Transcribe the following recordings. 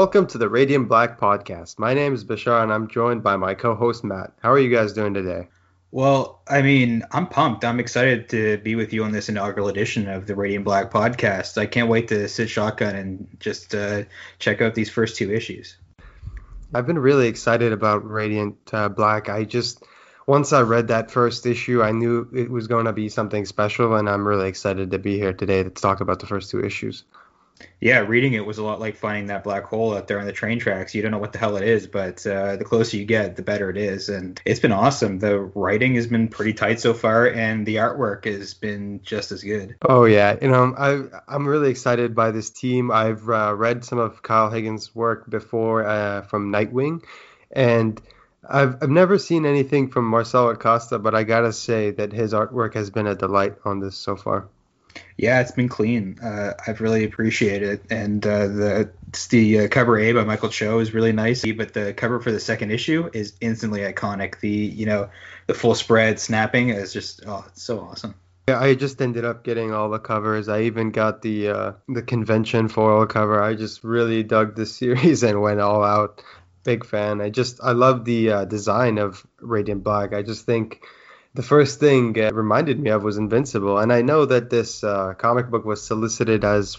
Welcome to the Radiant Black podcast. My name is Bashar and I'm joined by my co host Matt. How are you guys doing today? Well, I mean, I'm pumped. I'm excited to be with you on this inaugural edition of the Radiant Black podcast. I can't wait to sit shotgun and just uh, check out these first two issues. I've been really excited about Radiant uh, Black. I just, once I read that first issue, I knew it was going to be something special, and I'm really excited to be here today to talk about the first two issues yeah, reading it was a lot like finding that black hole out there on the train tracks. You don't know what the hell it is, but uh, the closer you get, the better it is. And it's been awesome. The writing has been pretty tight so far, and the artwork has been just as good. Oh yeah, you know, I I'm really excited by this team. I've uh, read some of Kyle Higgins' work before uh, from Nightwing, and. I've, I've never seen anything from Marcelo Acosta, but I gotta say that his artwork has been a delight on this so far. Yeah, it's been clean. Uh, I've really appreciated it, and uh, the the uh, cover A by Michael Cho is really nice. But the cover for the second issue is instantly iconic. The you know the full spread snapping is just oh, it's so awesome. Yeah, I just ended up getting all the covers. I even got the uh, the convention foil cover. I just really dug this series and went all out. Big fan. I just I love the uh, design of Radiant Black. I just think the first thing it reminded me of was Invincible, and I know that this uh, comic book was solicited as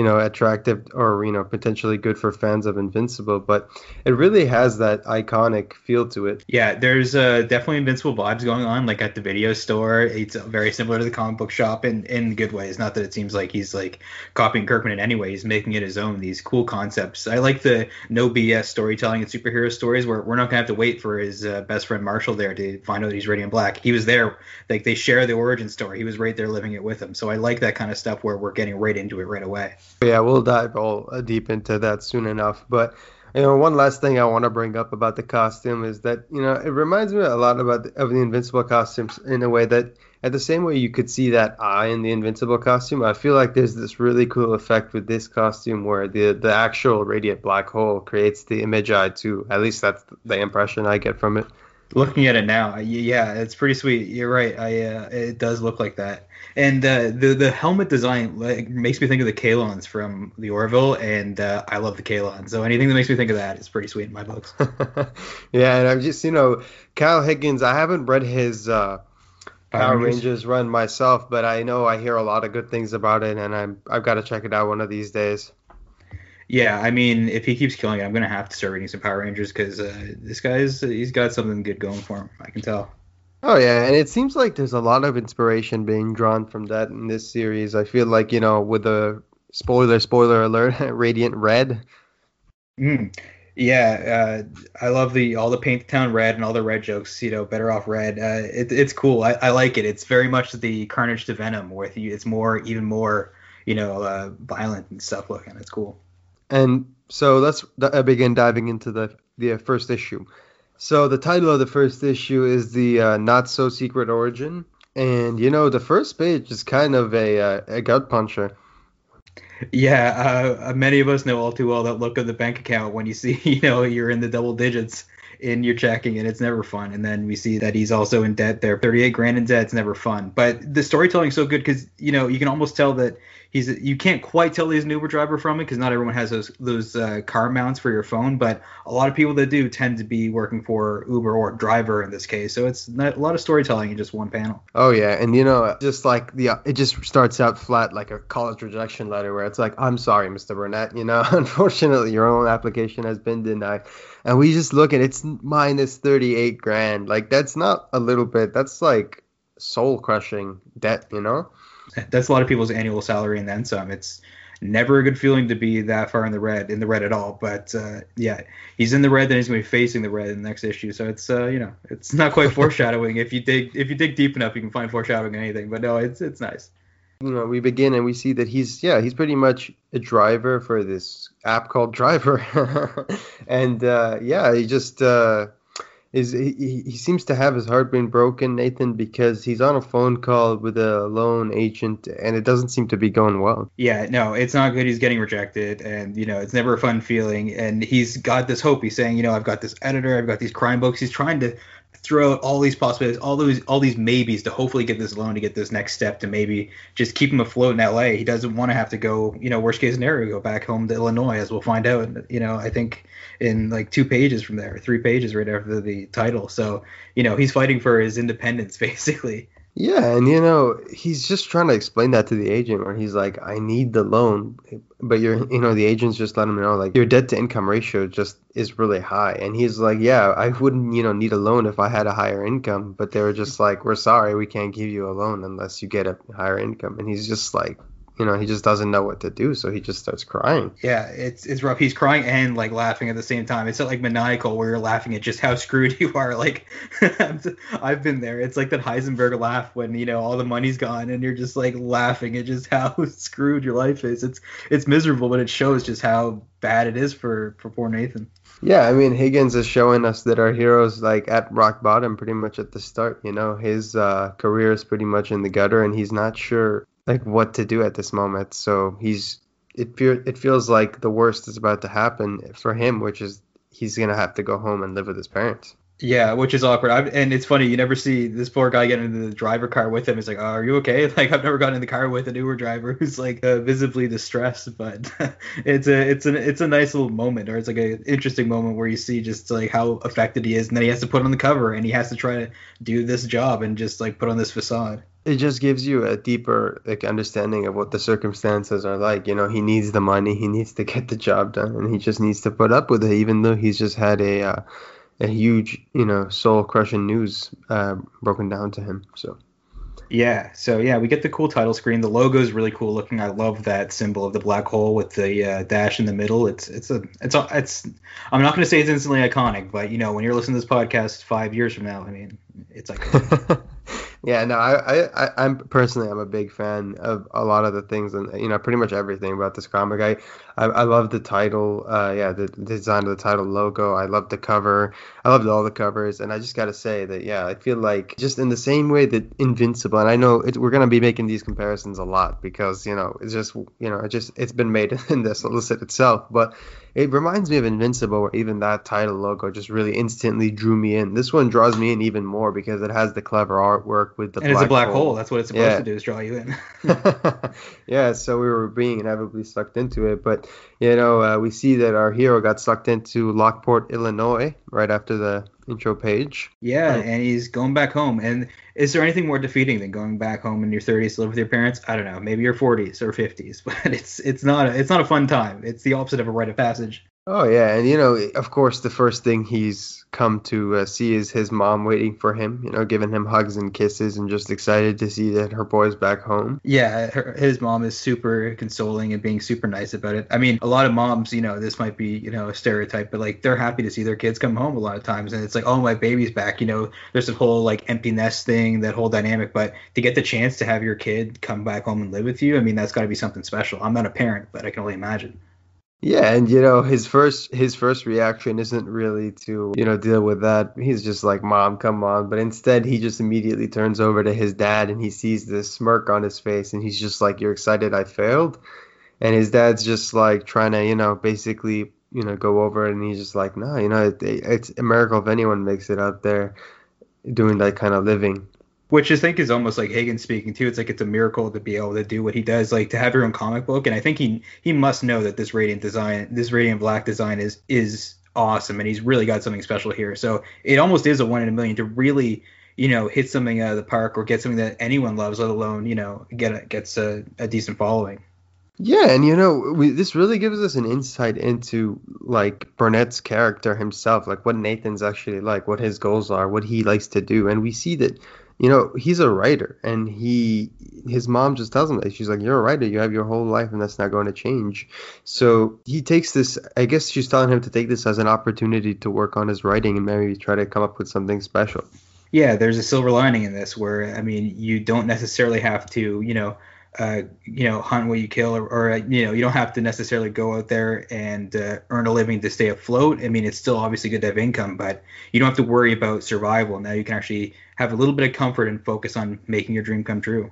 you know attractive or you know potentially good for fans of Invincible, but it really has that iconic feel to it. Yeah, there's uh, definitely Invincible vibes going on. Like at the video store, it's very similar to the comic book shop in in good ways. Not that it seems like he's like copying Kirkman in any way. He's making it his own. These cool concepts. I like the no BS storytelling and superhero stories where we're not gonna have to wait for his uh, best friend Marshall there to find out that he's Radiant Black. He was there. Like they share the origin story. He was right there living it with him. So I like that kind of stuff where we're getting right into it right away. Yeah, we'll dive all uh, deep into that soon enough. But you know, one last thing I want to bring up about the costume is that you know it reminds me a lot about the, of the Invincible costumes in a way that, at the same way you could see that eye in the Invincible costume, I feel like there's this really cool effect with this costume where the the actual radiant black hole creates the image eye too. At least that's the impression I get from it. Looking at it now, yeah, it's pretty sweet. You're right. I uh, it does look like that. And uh, the the helmet design like, makes me think of the Kaylons from the Orville, and uh, I love the Kaylon. So anything that makes me think of that is pretty sweet in my books. yeah, and I'm just you know Kyle Higgins. I haven't read his uh, Power Rangers. Rangers run myself, but I know I hear a lot of good things about it, and I'm I've got to check it out one of these days. Yeah, I mean, if he keeps killing it, I'm gonna have to start reading some Power Rangers because uh, this guy's he's got something good going for him. I can tell. Oh yeah, and it seems like there's a lot of inspiration being drawn from that in this series. I feel like you know, with the spoiler, spoiler alert, Radiant Red. Mm. Yeah, uh, I love the all the paint the town red and all the red jokes. You know, better off red. Uh, it, it's cool. I, I, like it. It's very much the Carnage to Venom, with you. It's more, even more, you know, uh, violent and stuff looking. It's cool. And so let's begin diving into the the first issue. So the title of the first issue is the uh, not so secret origin, and you know the first page is kind of a uh, a gut puncher. Yeah, uh, many of us know all too well that look of the bank account when you see you know you're in the double digits in your checking and it's never fun. And then we see that he's also in debt there, 38 grand in debt. It's never fun. But the storytelling's so good because you know you can almost tell that he's you can't quite tell he's an Uber driver from it because not everyone has those those uh, car mounts for your phone, but a lot of people that do tend to be working for Uber or driver in this case. So it's a lot of storytelling in just one panel. Oh yeah, and you know, just like the it just starts out flat like a college rejection letter where it's like, I'm sorry, Mr. Burnett, you know, unfortunately your own application has been denied, and we just look at it's minus 38 grand. Like that's not a little bit. That's like soul crushing debt, you know that's a lot of people's annual salary and then some. It's never a good feeling to be that far in the red, in the red at all. But uh, yeah, he's in the red, then he's going to be facing the red in the next issue. So it's uh, you know, it's not quite foreshadowing. if you dig, if you dig deep enough, you can find foreshadowing in anything. But no, it's it's nice. You know, we begin and we see that he's yeah, he's pretty much a driver for this app called Driver, and uh, yeah, he just. Uh, is he, he seems to have his heart been broken, Nathan, because he's on a phone call with a loan agent and it doesn't seem to be going well. Yeah, no, it's not good. He's getting rejected, and you know it's never a fun feeling. And he's got this hope. He's saying, you know, I've got this editor, I've got these crime books. He's trying to throw out all these possibilities, all those all these maybes to hopefully get this loan to get this next step to maybe just keep him afloat in LA. He doesn't want to have to go, you know, worst case scenario, go back home to Illinois, as we'll find out. You know, I think in like two pages from there, three pages right after the title. So, you know, he's fighting for his independence basically. Yeah, and you know, he's just trying to explain that to the agent where he's like, I need the loan. But you're you know, the agent's just let him know like your debt to income ratio just is really high. And he's like, Yeah, I wouldn't, you know, need a loan if I had a higher income. But they were just like, We're sorry, we can't give you a loan unless you get a higher income. And he's just like, you know, he just doesn't know what to do, so he just starts crying. Yeah, it's it's rough. He's crying and like laughing at the same time. It's not like maniacal where you're laughing at just how screwed you are. Like I've been there. It's like that Heisenberg laugh when you know all the money's gone and you're just like laughing at just how screwed your life is. It's it's miserable, but it shows just how bad it is for for poor Nathan. Yeah, I mean Higgins is showing us that our hero's like at rock bottom pretty much at the start. You know, his uh, career is pretty much in the gutter, and he's not sure like what to do at this moment. So he's it it feels like the worst is about to happen for him, which is he's gonna have to go home and live with his parents. Yeah, which is awkward. I've, and it's funny, you never see this poor guy get into the driver car with him. It's like, oh, are you okay? Like I've never gotten in the car with an Uber driver who's like uh, visibly distressed, but it's a it's an it's a nice little moment, or it's like an interesting moment where you see just like how affected he is, and then he has to put on the cover, and he has to try to do this job and just like put on this facade it just gives you a deeper like understanding of what the circumstances are like you know he needs the money he needs to get the job done and he just needs to put up with it even though he's just had a uh, a huge you know soul crushing news uh, broken down to him so. Yeah so yeah we get the cool title screen. The logo is really cool looking. I love that symbol of the black hole with the uh, dash in the middle. It's it's a it's a, it's i'm not going to say it's instantly iconic but you know when you're listening to this podcast five years from now i mean it's like Yeah, no, I, I, I'm personally, I'm a big fan of a lot of the things, and you know, pretty much everything about this comic. I, I, I love the title, uh, yeah, the, design of the title logo. I love the cover. I loved all the covers, and I just gotta say that, yeah, I feel like just in the same way that Invincible, and I know it, we're gonna be making these comparisons a lot because you know it's just, you know, it just it's been made in this illicit itself, but it reminds me of Invincible, where even that title logo just really instantly drew me in. This one draws me in even more because it has the clever artwork with the and it's a black hole. hole. That's what it's supposed yeah. to do is draw you in. yeah, so we were being inevitably sucked into it, but you know, uh, we see that our hero got sucked into Lockport, Illinois, right after the intro page. Yeah, and he's going back home. And is there anything more defeating than going back home in your 30s to live with your parents? I don't know, maybe your 40s or 50s, but it's it's not a, it's not a fun time. It's the opposite of a rite of passage. Oh yeah, and you know, of course, the first thing he's come to uh, see is his mom waiting for him. You know, giving him hugs and kisses, and just excited to see that her boy's back home. Yeah, her, his mom is super consoling and being super nice about it. I mean, a lot of moms, you know, this might be you know a stereotype, but like they're happy to see their kids come home a lot of times, and it's like, oh, my baby's back. You know, there's this whole like empty nest thing, that whole dynamic. But to get the chance to have your kid come back home and live with you, I mean, that's got to be something special. I'm not a parent, but I can only imagine. Yeah, and you know his first his first reaction isn't really to you know deal with that. He's just like, "Mom, come on!" But instead, he just immediately turns over to his dad, and he sees this smirk on his face, and he's just like, "You're excited I failed," and his dad's just like trying to you know basically you know go over it, and he's just like, "No, you know it, it's a miracle if anyone makes it out there doing that kind of living." Which I think is almost like Higgins speaking too. It's like it's a miracle to be able to do what he does, like to have your own comic book. And I think he he must know that this radiant design, this radiant black design is is awesome, and he's really got something special here. So it almost is a one in a million to really you know hit something out of the park or get something that anyone loves, let alone you know get a, gets a, a decent following. Yeah, and you know, we, this really gives us an insight into like Burnett's character himself, like what Nathan's actually like, what his goals are, what he likes to do, and we see that you know, he's a writer, and he his mom just tells him that she's like, "You're a writer. You have your whole life, and that's not going to change." So he takes this. I guess she's telling him to take this as an opportunity to work on his writing and maybe try to come up with something special. Yeah, there's a silver lining in this, where I mean, you don't necessarily have to, you know, uh, you know, hunt what you kill, or, or, you know, you don't have to necessarily go out there and uh, earn a living to stay afloat. I mean, it's still obviously good to have income, but you don't have to worry about survival. Now you can actually have a little bit of comfort and focus on making your dream come true.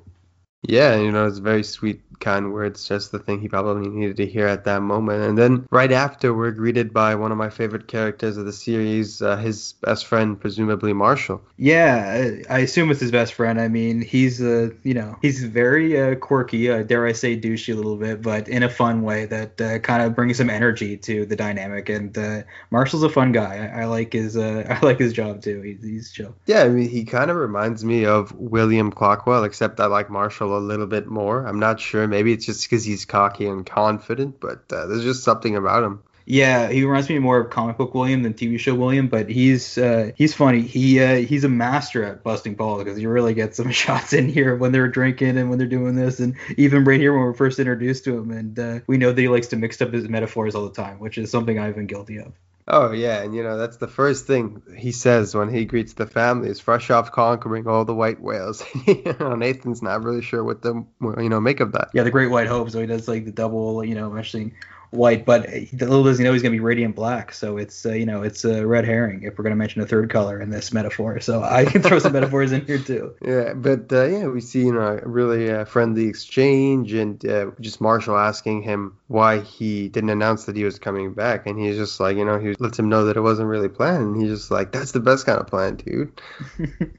Yeah, you know, it's very sweet, kind words, just the thing he probably needed to hear at that moment. And then right after, we're greeted by one of my favorite characters of the series, uh, his best friend, presumably Marshall. Yeah, I assume it's his best friend. I mean, he's, uh, you know, he's very uh, quirky, uh, dare I say douchey a little bit, but in a fun way that uh, kind of brings some energy to the dynamic. And uh, Marshall's a fun guy. I, I like his, uh, I like his job too. He's, he's chill. Yeah, I mean, he kind of reminds me of William Clockwell, except I like Marshall a little bit more. I'm not sure. Maybe it's just because he's cocky and confident, but uh, there's just something about him. Yeah, he reminds me more of comic book William than TV show William, but he's uh, he's funny. He uh, he's a master at busting balls because you really get some shots in here when they're drinking and when they're doing this, and even right here when we're first introduced to him, and uh, we know that he likes to mix up his metaphors all the time, which is something I've been guilty of. Oh yeah, and you know that's the first thing he says when he greets the family is fresh off conquering all the white whales. you know, Nathan's not really sure what the you know make of that. Yeah, the Great White Hope. So he does like the double, you know, mentioning white, but little does he know he's going to be radiant black. So it's uh, you know it's a red herring if we're going to mention a third color in this metaphor. So I can throw some metaphors in here too. Yeah, but uh, yeah, we see you know a really uh, friendly exchange and uh, just Marshall asking him why he didn't announce that he was coming back, and he's just like you know he lets him know that it wasn't really planned, and he's just like that's the best kind of plan, dude.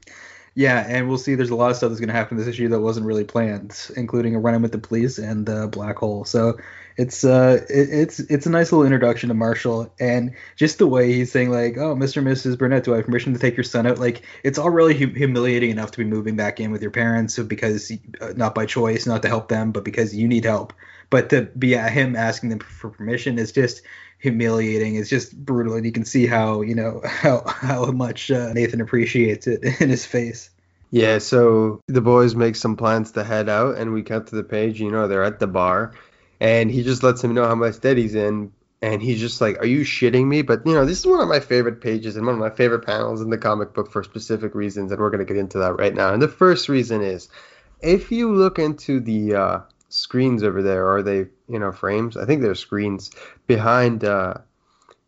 Yeah, and we'll see. There's a lot of stuff that's going to happen in this issue that wasn't really planned, including a run-in with the police and the black hole. So it's uh, it, it's it's a nice little introduction to Marshall, and just the way he's saying like, "Oh, Mr. and Mrs. Burnett, do I have permission to take your son out?" Like it's already hum- humiliating enough to be moving back in with your parents because uh, not by choice, not to help them, but because you need help. But to be at him asking them for permission is just humiliating. It's just brutal, and you can see how you know how how much uh, Nathan appreciates it in his face. Yeah, so the boys make some plans to head out, and we cut to the page. You know, they're at the bar, and he just lets him know how much debt he's in, and he's just like, "Are you shitting me?" But you know, this is one of my favorite pages and one of my favorite panels in the comic book for specific reasons, and we're gonna get into that right now. And the first reason is, if you look into the uh, screens over there, are they you know frames? I think they're screens behind uh,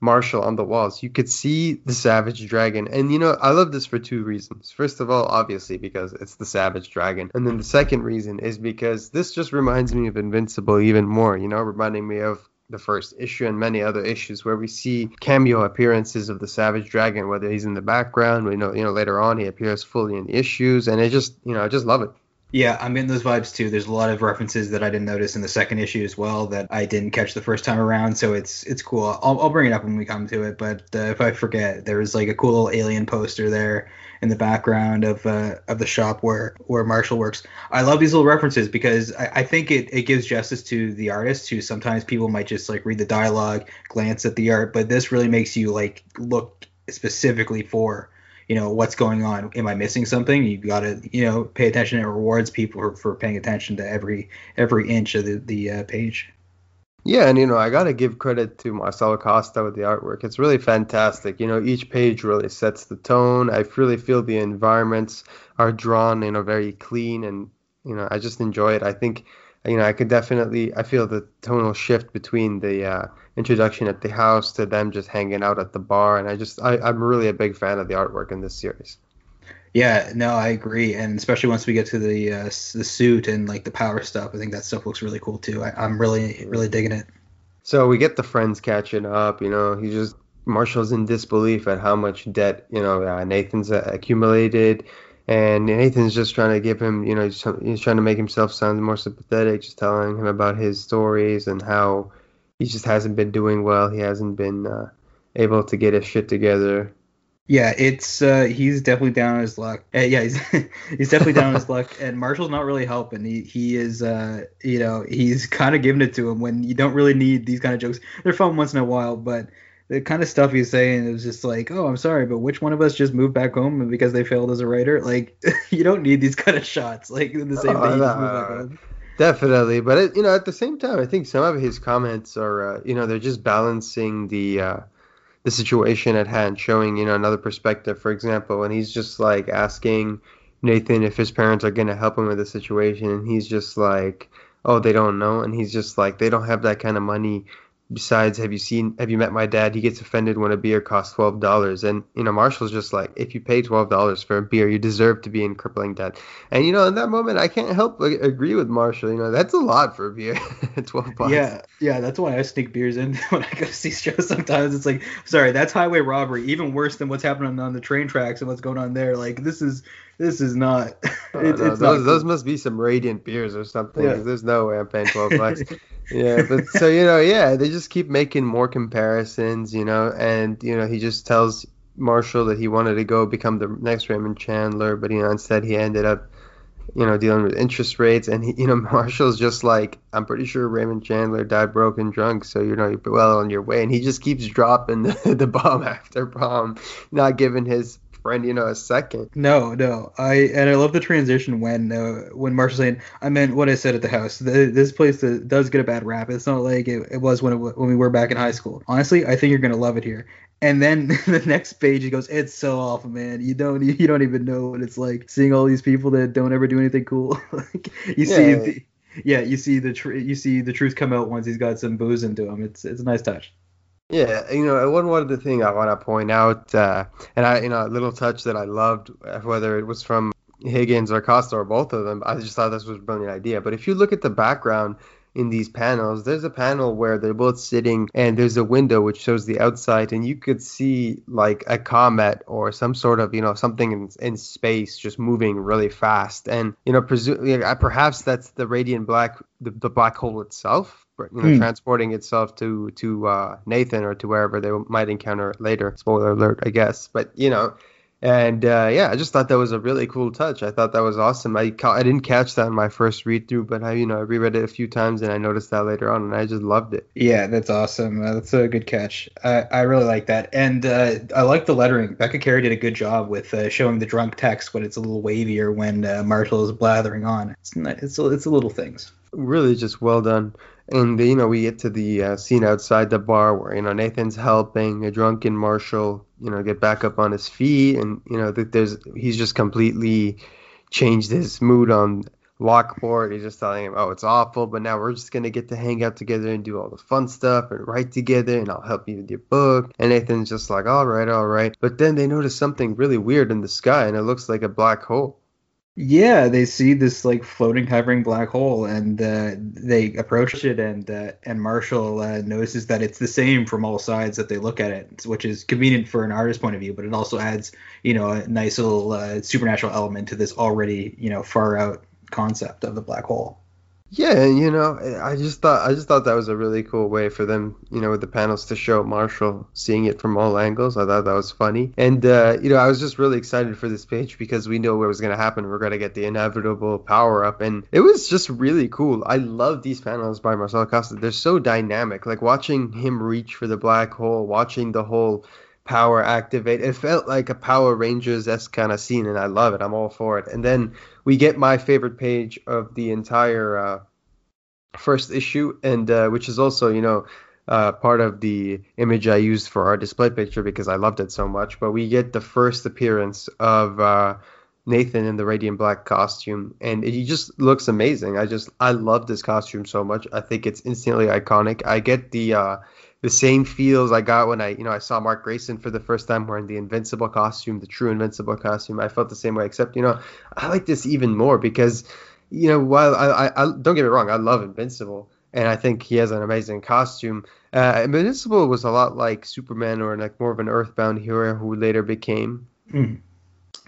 Marshall on the walls. You could see the Savage Dragon, and you know I love this for two reasons. First of all, obviously because it's the Savage Dragon, and then the second reason is because this just reminds me of Invincible even more. You know, reminding me of the first issue and many other issues where we see cameo appearances of the Savage Dragon, whether he's in the background, we know you know later on he appears fully in the issues, and it just you know I just love it. Yeah, I'm getting those vibes too. There's a lot of references that I didn't notice in the second issue as well that I didn't catch the first time around. So it's it's cool. I'll, I'll bring it up when we come to it. But uh, if I forget, there was like a cool alien poster there in the background of uh, of the shop where where Marshall works. I love these little references because I, I think it, it gives justice to the artist who sometimes people might just like read the dialogue, glance at the art, but this really makes you like look specifically for you know what's going on? Am i missing something? You got to you know pay attention. It rewards people for, for paying attention to every every inch of the, the uh, page. Yeah and you know i gotta give credit to marcelo costa with the artwork. It's really fantastic. You know each page really sets the tone. I really feel the environments are drawn in a very clean and you know i just enjoy it. I think you know i could definitely i feel the tonal shift between the uh, introduction at the house to them just hanging out at the bar. And I just, I, I'm really a big fan of the artwork in this series. Yeah, no, I agree, and especially once we get to the uh, the suit and like the power stuff, I think that stuff looks really cool too. I, am really, really digging it. So we get the friends catching up. You know, he just Marshall's in disbelief at how much debt you know uh, Nathan's accumulated, and Nathan's just trying to give him, you know, he's, trying to make himself sound more sympathetic, just telling him about his stories and how he just hasn't been doing well. He hasn't been uh, able to get his shit together. Yeah, it's uh, he's definitely down on his luck. Uh, yeah, he's he's definitely down on his luck, and Marshall's not really helping. He he is uh, you know he's kind of giving it to him when you don't really need these kind of jokes. They're fun once in a while, but the kind of stuff he's saying is just like, oh, I'm sorry, but which one of us just moved back home because they failed as a writer? Like, you don't need these kind of shots. Like the same oh, day, you just move back home. Definitely, but it, you know, at the same time, I think some of his comments are, uh, you know, they're just balancing the uh, the situation at hand, showing you know another perspective. For example, when he's just like asking Nathan if his parents are gonna help him with the situation, and he's just like, "Oh, they don't know," and he's just like, "They don't have that kind of money." Besides, have you seen, have you met my dad? He gets offended when a beer costs twelve dollars, and you know Marshall's just like, if you pay twelve dollars for a beer, you deserve to be in crippling debt. And you know, in that moment, I can't help but agree with Marshall. You know, that's a lot for a beer, twelve bucks. Yeah, yeah, that's why I sneak beers in when I go to see shows. Sometimes it's like, sorry, that's highway robbery, even worse than what's happening on the train tracks and what's going on there. Like this is this is not. Oh, it, no, those, not those must be some radiant beers or something. Yeah. There's no way I'm paying twelve bucks. yeah, but so you know, yeah, they just keep making more comparisons, you know, and you know, he just tells Marshall that he wanted to go become the next Raymond Chandler, but you know, instead he ended up, you know, dealing with interest rates, and he, you know, Marshall's just like, I'm pretty sure Raymond Chandler died broke and drunk, so you know, you're well on your way, and he just keeps dropping the, the bomb after bomb, not giving his friend, you know, a second. No, no. I and I love the transition when uh, when Marshall's saying, "I meant what I said at the house." The, this place does get a bad rap. It's not like it, it was when it, when we were back in high school. Honestly, I think you're gonna love it here. And then the next page he goes, "It's so awful, man. You don't you don't even know what it's like seeing all these people that don't ever do anything cool. like you yeah. see." The, yeah, you see the tr- you see the truth come out once he's got some booze into him. It's it's a nice touch. Yeah, you know, one other thing I want to point out, uh, and I, you know, a little touch that I loved, uh, whether it was from Higgins or Costa or both of them, I just thought this was a brilliant idea. But if you look at the background in these panels, there's a panel where they're both sitting, and there's a window which shows the outside, and you could see like a comet or some sort of, you know, something in, in space just moving really fast, and you know, presu- perhaps that's the radiant black, the, the black hole itself you know, mm. transporting itself to to uh, Nathan or to wherever they might encounter it later. Spoiler alert, I guess. But you know, and uh, yeah, I just thought that was a really cool touch. I thought that was awesome. I ca- I didn't catch that in my first read through, but I you know I reread it a few times and I noticed that later on, and I just loved it. Yeah, that's awesome. Uh, that's a good catch. I, I really like that, and uh, I like the lettering. Becca Carey did a good job with uh, showing the drunk text when it's a little wavier when uh, Marshall is blathering on. It's it's it's a little things. Really, just well done. And you know, we get to the uh, scene outside the bar where you know Nathan's helping a drunken Marshall, you know, get back up on his feet, and you know, that there's he's just completely changed his mood on Lockport. He's just telling him, "Oh, it's awful, but now we're just gonna get to hang out together and do all the fun stuff and write together, and I'll help you with your book." And Nathan's just like, "All right, all right." But then they notice something really weird in the sky, and it looks like a black hole. Yeah, they see this like floating, hovering black hole, and uh, they approach it, and uh, and Marshall uh, notices that it's the same from all sides that they look at it, which is convenient for an artist's point of view, but it also adds, you know, a nice little uh, supernatural element to this already, you know, far out concept of the black hole. Yeah, you know, I just thought I just thought that was a really cool way for them, you know, with the panels to show Marshall seeing it from all angles. I thought that was funny, and uh, you know, I was just really excited for this page because we know what was going to happen. We're going to get the inevitable power up, and it was just really cool. I love these panels by Marcelo Costa. They're so dynamic. Like watching him reach for the black hole, watching the whole power activate. It felt like a Power Rangers esque kind of scene, and I love it. I'm all for it. And then we get my favorite page of the entire uh, first issue, and uh, which is also, you know, uh, part of the image I used for our display picture because I loved it so much. But we get the first appearance of uh, Nathan in the radiant black costume, and he just looks amazing. I just I love this costume so much. I think it's instantly iconic. I get the uh, the same feels I got when I, you know, I saw Mark Grayson for the first time wearing the Invincible costume, the true Invincible costume. I felt the same way, except, you know, I like this even more because, you know, while I, I, I don't get me wrong, I love Invincible, and I think he has an amazing costume. Uh, Invincible was a lot like Superman or like more of an Earthbound hero who later became. Mm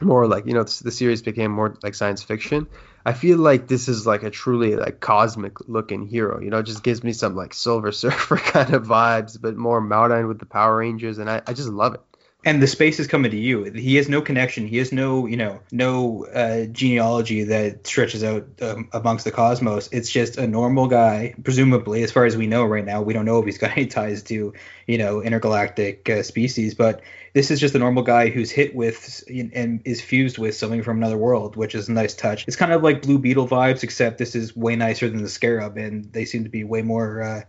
more like you know the series became more like science fiction i feel like this is like a truly like cosmic looking hero you know it just gives me some like silver surfer kind of vibes but more modern with the power rangers and i, I just love it and the space is coming to you. He has no connection. He has no, you know, no uh, genealogy that stretches out um, amongst the cosmos. It's just a normal guy, presumably, as far as we know right now. We don't know if he's got any ties to, you know, intergalactic uh, species, but this is just a normal guy who's hit with and is fused with something from another world, which is a nice touch. It's kind of like Blue Beetle vibes, except this is way nicer than the Scarab, and they seem to be way more uh,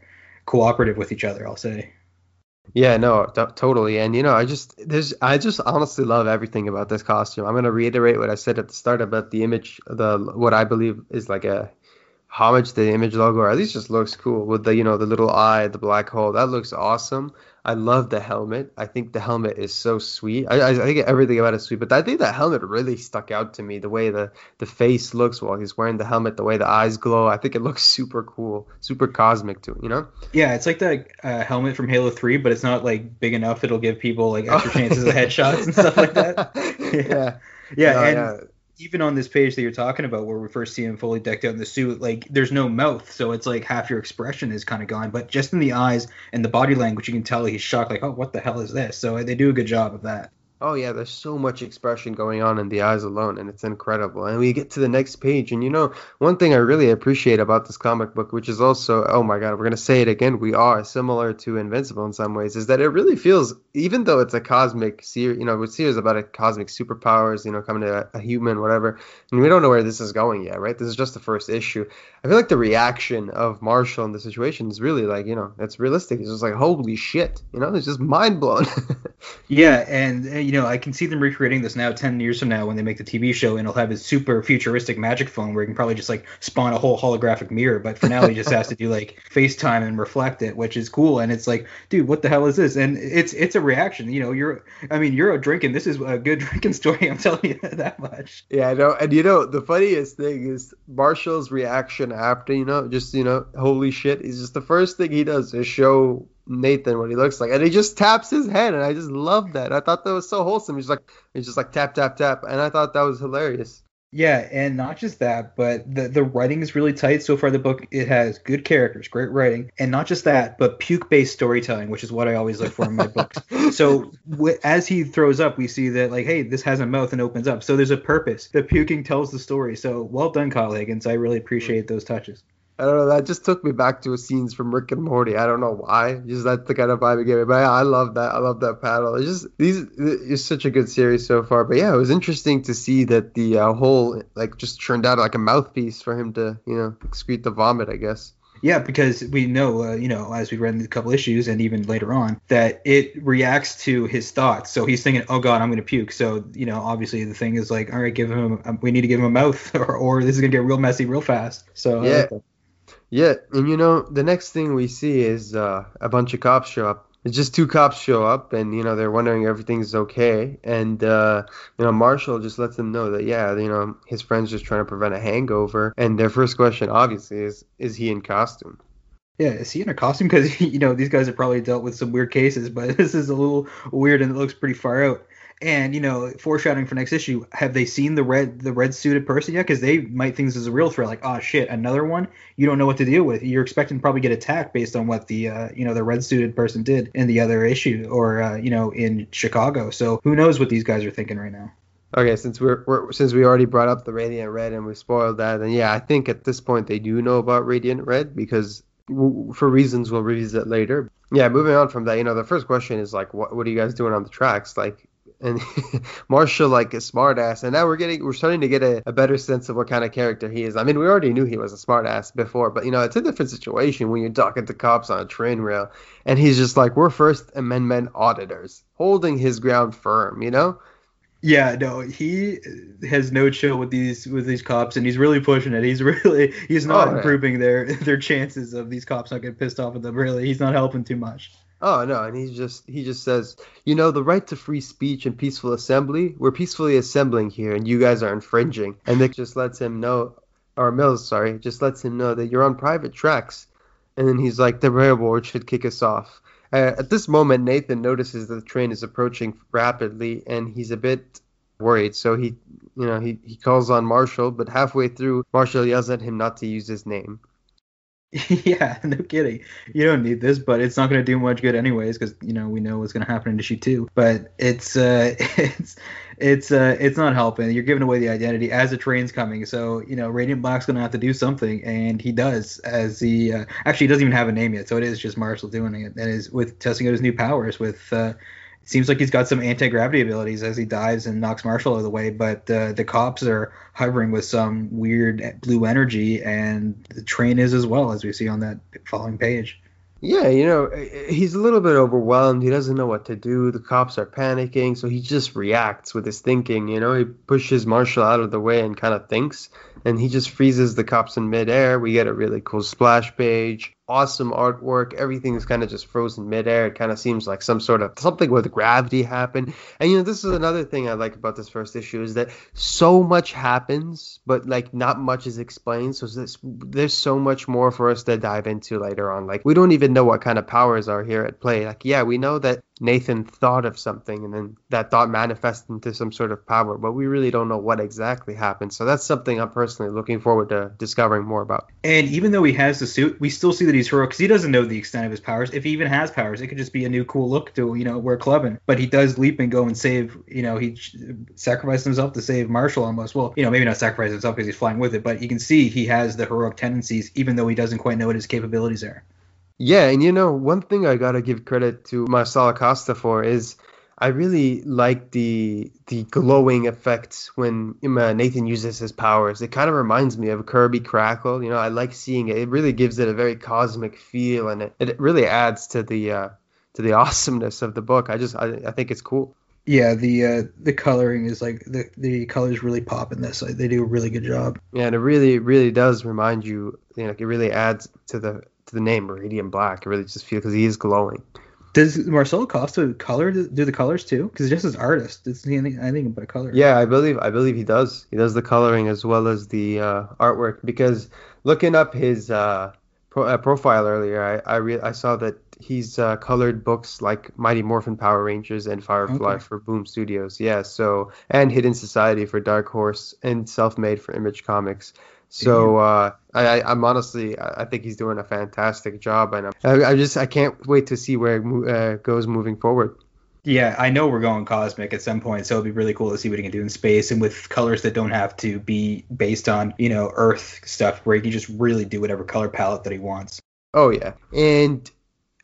cooperative with each other. I'll say. Yeah, no, t- totally. And you know, I just there's I just honestly love everything about this costume. I'm gonna reiterate what I said at the start about the image, the what I believe is like a homage to the image logo, or at least just looks cool with the you know the little eye, the black hole. That looks awesome. I love the helmet. I think the helmet is so sweet. I, I think everything about it is sweet, but I think the helmet really stuck out to me. The way the the face looks while he's wearing the helmet, the way the eyes glow. I think it looks super cool, super cosmic too. You know? Yeah, it's like the uh, helmet from Halo Three, but it's not like big enough. It'll give people like extra chances of headshots and stuff like that. yeah. Yeah, No, and yeah. Even on this page that you're talking about, where we first see him fully decked out in the suit, like there's no mouth, so it's like half your expression is kind of gone. But just in the eyes and the body language, you can tell he's shocked. Like, oh, what the hell is this? So they do a good job of that. Oh yeah, there's so much expression going on in the eyes alone, and it's incredible. And we get to the next page, and you know, one thing I really appreciate about this comic book, which is also, oh my god, we're gonna say it again, we are similar to Invincible in some ways, is that it really feels, even though it's a cosmic series, you know, it's series about a cosmic superpowers, you know, coming to a, a human, whatever, and we don't know where this is going yet, right? This is just the first issue. I feel like the reaction of Marshall in the situation is really like, you know, it's realistic. It's just like, holy shit, you know, it's just mind blown. Yeah, and you know, I can see them recreating this now, ten years from now, when they make the TV show, and it'll have his super futuristic magic phone where he can probably just like spawn a whole holographic mirror. But for now, he just has to do like FaceTime and reflect it, which is cool. And it's like, dude, what the hell is this? And it's it's a reaction. You know, you're, I mean, you're a drinking. This is a good drinking story. I'm telling you that much. Yeah, I know. And you know, the funniest thing is Marshall's reaction after, you know, just, you know, holy shit. Is just the first thing he does is show Nathan what he looks like. And he just taps his head. And I just love that. I thought that was so wholesome. He's like, he's just like tap, tap, tap. And I thought that was hilarious. Yeah, and not just that, but the the writing is really tight so far. The book it has good characters, great writing, and not just that, but puke based storytelling, which is what I always look for in my books. So w- as he throws up, we see that like, hey, this has a mouth and opens up. So there's a purpose. The puking tells the story. So well done, Kyle Higgins. I really appreciate those touches. I don't know. That just took me back to scenes from Rick and Morty. I don't know why. Just that's the kind of vibe it gave me. But yeah, I love that. I love that panel. It's just these. It's such a good series so far. But yeah, it was interesting to see that the uh, whole like just turned out like a mouthpiece for him to you know excrete the vomit. I guess. Yeah, because we know, uh, you know, as we read in a couple issues and even later on, that it reacts to his thoughts. So he's thinking, "Oh God, I'm going to puke." So you know, obviously the thing is like, "All right, give him. A, we need to give him a mouth, or, or this is going to get real messy real fast." So Yeah. that. Yeah, and you know the next thing we see is uh, a bunch of cops show up. It's just two cops show up, and you know they're wondering everything's okay, and uh, you know Marshall just lets them know that yeah, you know his friend's just trying to prevent a hangover, and their first question obviously is is he in costume? Yeah, is he in a costume? Because you know these guys have probably dealt with some weird cases, but this is a little weird and it looks pretty far out. And you know, foreshadowing for next issue, have they seen the red the red suited person yet? Because they might think this is a real threat. Like, oh shit, another one. You don't know what to deal with. You're expecting to probably get attacked based on what the uh, you know the red suited person did in the other issue, or uh, you know in Chicago. So who knows what these guys are thinking right now? Okay, since we're, we're since we already brought up the Radiant Red and we spoiled that, then yeah, I think at this point they do know about Radiant Red because for reasons we'll revisit later. Yeah, moving on from that, you know, the first question is like, what what are you guys doing on the tracks? Like, and Marshall like a smartass, and now we're getting we're starting to get a, a better sense of what kind of character he is. I mean, we already knew he was a smartass before, but you know, it's a different situation when you're talking to cops on a train rail, and he's just like, we're First Amendment auditors, holding his ground firm, you know. Yeah, no, he has no chill with these with these cops, and he's really pushing it. He's really he's not Oh, improving their their chances of these cops not getting pissed off at them. Really, he's not helping too much. Oh no, and he's just he just says, you know, the right to free speech and peaceful assembly, we're peacefully assembling here and you guys are infringing. And Nick just lets him know or Mills, sorry, just lets him know that you're on private tracks. And then he's like, the railroad should kick us off. Uh, at this moment, Nathan notices that the train is approaching rapidly, and he's a bit worried. So he, you know, he, he calls on Marshall, but halfway through, Marshall yells at him not to use his name. yeah, no kidding. You don't need this, but it's not going to do much good anyways because you know we know what's going to happen in issue two. But it's uh it's it's uh it's not helping. You're giving away the identity as the train's coming. So you know Radiant Black's going to have to do something, and he does. As he uh, actually doesn't even have a name yet, so it is just Marshall doing it, and is with testing out his new powers with. Uh, seems like he's got some anti-gravity abilities as he dives and knocks Marshall out of the way, but uh, the cops are hovering with some weird blue energy, and the train is as well, as we see on that following page. Yeah, you know, he's a little bit overwhelmed. He doesn't know what to do. The cops are panicking, so he just reacts with his thinking. You know, he pushes Marshall out of the way and kind of thinks, and he just freezes the cops in midair. We get a really cool splash page awesome artwork. Everything is kind of just frozen midair. It kind of seems like some sort of something with gravity happened. And you know, this is another thing I like about this first issue is that so much happens, but like not much is explained. So there's, there's so much more for us to dive into later on. Like we don't even know what kind of powers are here at play. Like yeah, we know that Nathan thought of something and then that thought manifested into some sort of power, but we really don't know what exactly happened. So that's something I'm personally looking forward to discovering more about. And even though he has the suit, we still see that he's heroic because he doesn't know the extent of his powers. If he even has powers, it could just be a new cool look to, you know, wear clubbing. But he does leap and go and save, you know, he sacrificed himself to save Marshall almost. Well, you know, maybe not sacrifice himself because he's flying with it, but you can see he has the heroic tendencies, even though he doesn't quite know what his capabilities are. Yeah, and you know, one thing I gotta give credit to Marcelo Costa for is I really like the the glowing effects when Nathan uses his powers. It kind of reminds me of Kirby Crackle. You know, I like seeing it. It really gives it a very cosmic feel, and it, it really adds to the uh, to the awesomeness of the book. I just I, I think it's cool. Yeah, the uh, the coloring is like the the colors really pop in this. Like, they do a really good job. Yeah, and it really really does remind you. You know, it really adds to the the name Radiant Black. It really just feels because he is glowing. Does Marcelo Costa color do the colors too? Because just as artist, it's anything anything but a color. Yeah, I believe I believe he does. He does the coloring as well as the uh, artwork. Because looking up his uh, pro, uh, profile earlier, I I, re- I saw that he's uh, colored books like Mighty Morphin Power Rangers and Firefly okay. for Boom Studios. Yeah, so and Hidden Society for Dark Horse and Self Made for Image Comics. So uh, I, I'm honestly, I think he's doing a fantastic job, and I'm, I, just, I can't wait to see where it uh, goes moving forward. Yeah, I know we're going cosmic at some point, so it'd be really cool to see what he can do in space and with colors that don't have to be based on, you know, Earth stuff, where he can just really do whatever color palette that he wants. Oh yeah, and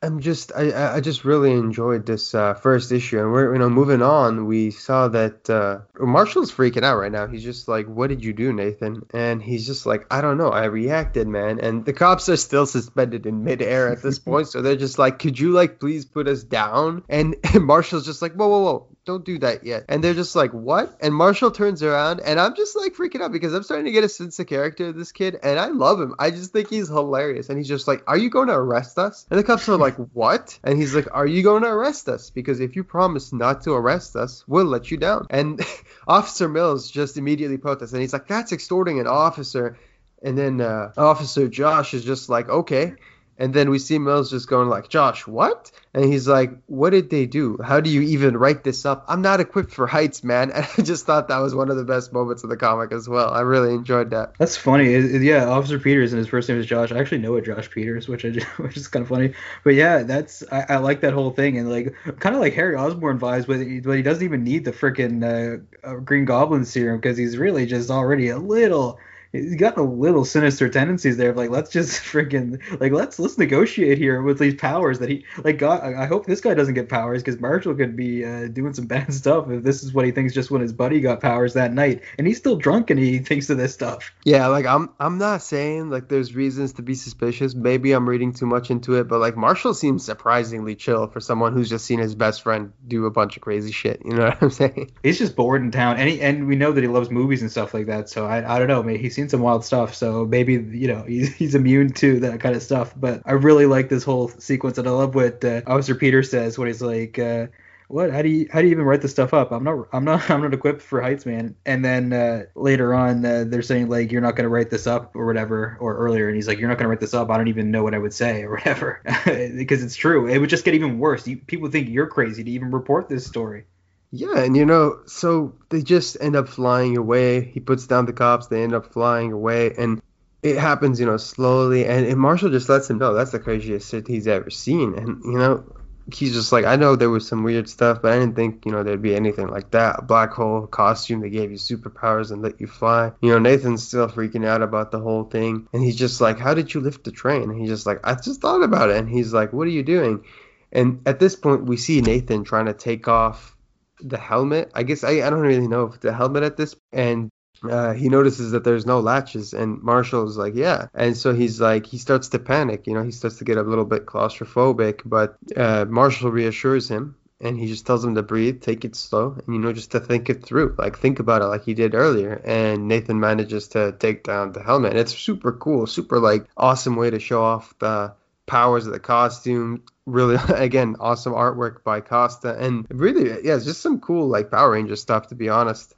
I'm just I I just really enjoyed this uh, first issue, and we're you know moving on. We saw that uh, Marshall's freaking out right now. He's just like, "What did you do, Nathan?" And he's just like, "I don't know. I reacted, man." And the cops are still suspended in midair at this point, so they're just like, "Could you like please put us down?" And, and Marshall's just like, "Whoa, whoa, whoa! Don't do that yet. And they're just like, what? And Marshall turns around, and I'm just like freaking out because I'm starting to get a sense of character of this kid, and I love him. I just think he's hilarious. And he's just like, are you going to arrest us? And the cops are like, what? And he's like, are you going to arrest us? Because if you promise not to arrest us, we'll let you down. And Officer Mills just immediately protests, and he's like, that's extorting an officer. And then uh, Officer Josh is just like, okay. And then we see Mills just going like, Josh, what? And he's like, what did they do? How do you even write this up? I'm not equipped for heights, man. And I just thought that was one of the best moments of the comic as well. I really enjoyed that. That's funny. Yeah, Officer Peters and his first name is Josh. I actually know a Josh Peters, which I just, which is kind of funny. But yeah, that's I, I like that whole thing and like kind of like Harry Osborn vibes, but, but he doesn't even need the freaking uh, Green Goblin serum because he's really just already a little he's got a little sinister tendencies there of like let's just freaking like let's let's negotiate here with these powers that he like God I hope this guy doesn't get powers because Marshall could be uh, doing some bad stuff if this is what he thinks just when his buddy got powers that night and he's still drunk and he thinks of this stuff. Yeah, like I'm I'm not saying like there's reasons to be suspicious. Maybe I'm reading too much into it, but like Marshall seems surprisingly chill for someone who's just seen his best friend do a bunch of crazy shit. You know what I'm saying? He's just bored in town, and he, and we know that he loves movies and stuff like that. So I I don't know, maybe he seems seen some wild stuff, so maybe you know he's, he's immune to that kind of stuff. But I really like this whole sequence, and I love what uh, Officer Peter says when he's like. Uh, what? How do you how do you even write this stuff up? I'm not i'm not i'm not equipped for heights man. And then uh, later on uh, they're saying like you're not going to write this up or whatever or earlier and he's like you're not going to write this up. I don't even know what i would say or whatever. Because it's true. It would just get even worse. You, people think you're crazy to even report this story yeah, and you know, so they just end up flying away. He puts down the cops, they end up flying away, and it happens, you know, slowly. And, and Marshall just lets him know that's the craziest shit he's ever seen. And, you know, he's just like, I know there was some weird stuff, but I didn't think, you know, there'd be anything like that. A black hole costume that gave you superpowers and let you fly. You know, Nathan's still freaking out about the whole thing. And he's just like, How did you lift the train? And he's just like, I just thought about it. And he's like, What are you doing? And at this point, we see Nathan trying to take off the helmet. I guess I, I don't really know if the helmet at this and uh, he notices that there's no latches, and Marshall's like, yeah. And so he's like, he starts to panic. You know, he starts to get a little bit claustrophobic, but uh, Marshall reassures him. And he just tells him to breathe, take it slow, and you know, just to think it through. Like, think about it like he did earlier. And Nathan manages to take down the helmet. And it's super cool, super like awesome way to show off the powers of the costume. Really, again, awesome artwork by Costa, and really, yeah, it's just some cool like Power Ranger stuff to be honest.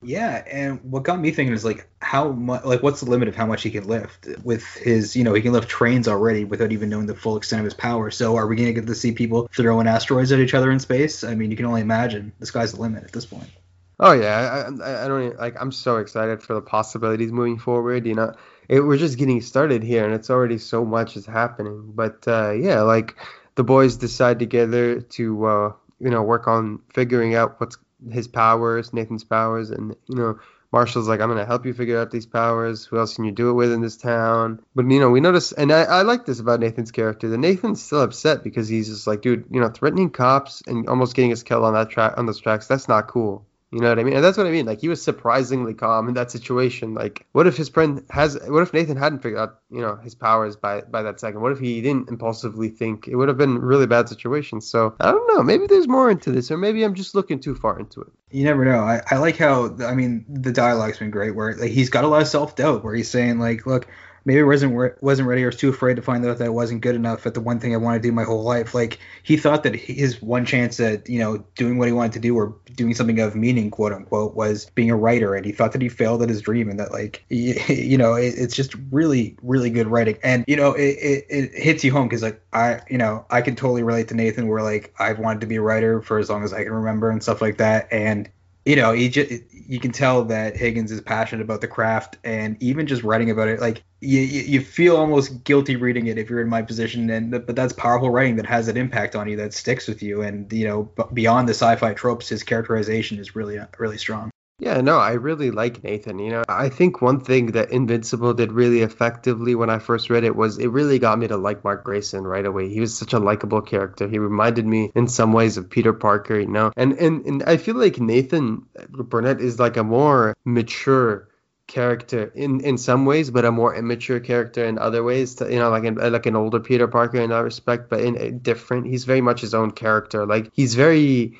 Yeah, and what got me thinking is like how much, like what's the limit of how much he can lift with his, you know, he can lift trains already without even knowing the full extent of his power. So are we gonna get to see people throwing asteroids at each other in space? I mean, you can only imagine. The sky's the limit at this point. Oh yeah, I, I don't even, like. I'm so excited for the possibilities moving forward. You know, it, we're just getting started here, and it's already so much is happening. But uh, yeah, like the boys decide together to uh, you know work on figuring out what's his powers, Nathan's powers, and you know Marshall's like, I'm gonna help you figure out these powers. Who else can you do it with in this town? But you know, we notice, and I, I like this about Nathan's character. That Nathan's still upset because he's just like, dude, you know, threatening cops and almost getting us killed on that track on those tracks. That's not cool. You know what I mean? And that's what I mean. Like he was surprisingly calm in that situation. Like, what if his friend has? What if Nathan hadn't figured out, you know, his powers by by that second? What if he didn't impulsively think? It would have been really bad situation. So I don't know. Maybe there's more into this, or maybe I'm just looking too far into it. You never know. I, I like how I mean the dialogue's been great. Where like he's got a lot of self doubt. Where he's saying like, look, maybe wasn't wasn't ready or was too afraid to find out that I wasn't good enough at the one thing I wanted to do my whole life. Like he thought that his one chance at you know doing what he wanted to do or doing something of meaning, quote unquote, was being a writer, and he thought that he failed at his dream, and that like you know it, it's just really really good writing, and you know it, it, it hits you home because like I you know I can totally relate to Nathan where like I've wanted to be a writer for as long as I can remember and stuff like that, and you know, he just, you can tell that Higgins is passionate about the craft, and even just writing about it, like you, you feel almost guilty reading it if you're in my position, and but that's powerful writing that has an impact on you that sticks with you, and you know, beyond the sci-fi tropes, his characterization is really uh, really strong. Yeah, no, I really like Nathan. You know, I think one thing that Invincible did really effectively when I first read it was it really got me to like Mark Grayson right away. He was such a likable character. He reminded me in some ways of Peter Parker, you know. And and, and I feel like Nathan Burnett is like a more mature character in in some ways, but a more immature character in other ways. To, you know, like like an older Peter Parker in that respect, but in different. He's very much his own character. Like he's very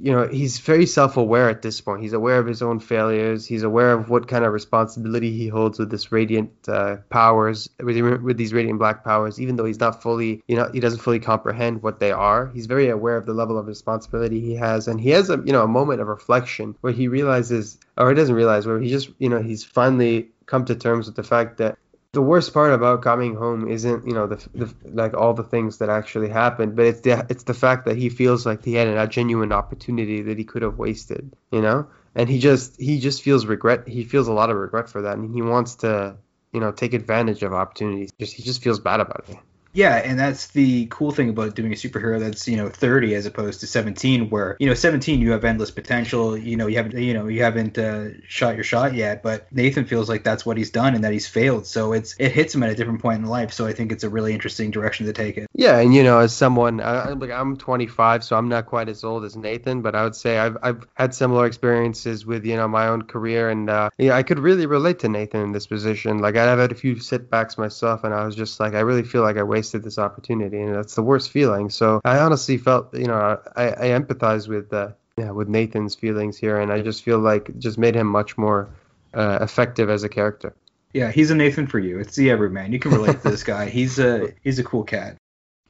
you know he's very self-aware at this point. He's aware of his own failures. He's aware of what kind of responsibility he holds with this radiant uh, powers with, with these radiant black powers even though he's not fully you know he doesn't fully comprehend what they are. He's very aware of the level of responsibility he has. And he has a you know a moment of reflection where he realizes or he doesn't realize where he just you know he's finally come to terms with the fact that the worst part about coming home isn't you know the, the like all the things that actually happened but it's the it's the fact that he feels like he had a genuine opportunity that he could have wasted you know? And he just he just feels regret he feels a lot of regret for that and he wants to you know take advantage of opportunities. Just he just feels bad about it yeah, and that's the cool thing about doing a superhero that's you know 30 as opposed to 17, where you know 17 you have endless potential. You know you haven't you know you haven't uh, shot your shot yet, but Nathan feels like that's what he's done and that he's failed. So it's it hits him at a different point in life. So I think it's a really interesting direction to take it. Yeah, and you know as someone I, like I'm 25, so I'm not quite as old as Nathan, but I would say I've I've had similar experiences with you know my own career, and uh, yeah, I could really relate to Nathan in this position. Like I've had a few setbacks myself, and I was just like I really feel like I wasted wasted this opportunity, and that's the worst feeling. So I honestly felt, you know, I, I empathize with uh, yeah, with Nathan's feelings here, and I just feel like it just made him much more uh, effective as a character. Yeah, he's a Nathan for you. It's the everyman. You can relate to this guy. He's a he's a cool cat.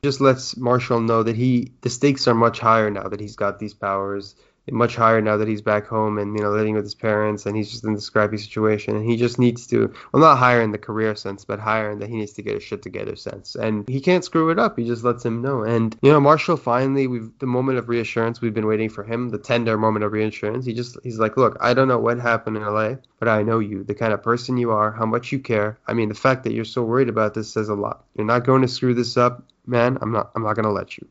Just lets Marshall know that he the stakes are much higher now that he's got these powers much higher now that he's back home and you know living with his parents and he's just in this crappy situation. And he just needs to well not higher in the career sense but higher in that he needs to get his shit together sense. And he can't screw it up. He just lets him know. And you know Marshall finally we've the moment of reassurance we've been waiting for him the tender moment of reassurance. He just he's like look I don't know what happened in LA but I know you the kind of person you are how much you care. I mean the fact that you're so worried about this says a lot. You're not going to screw this up man. I'm not I'm not going to let you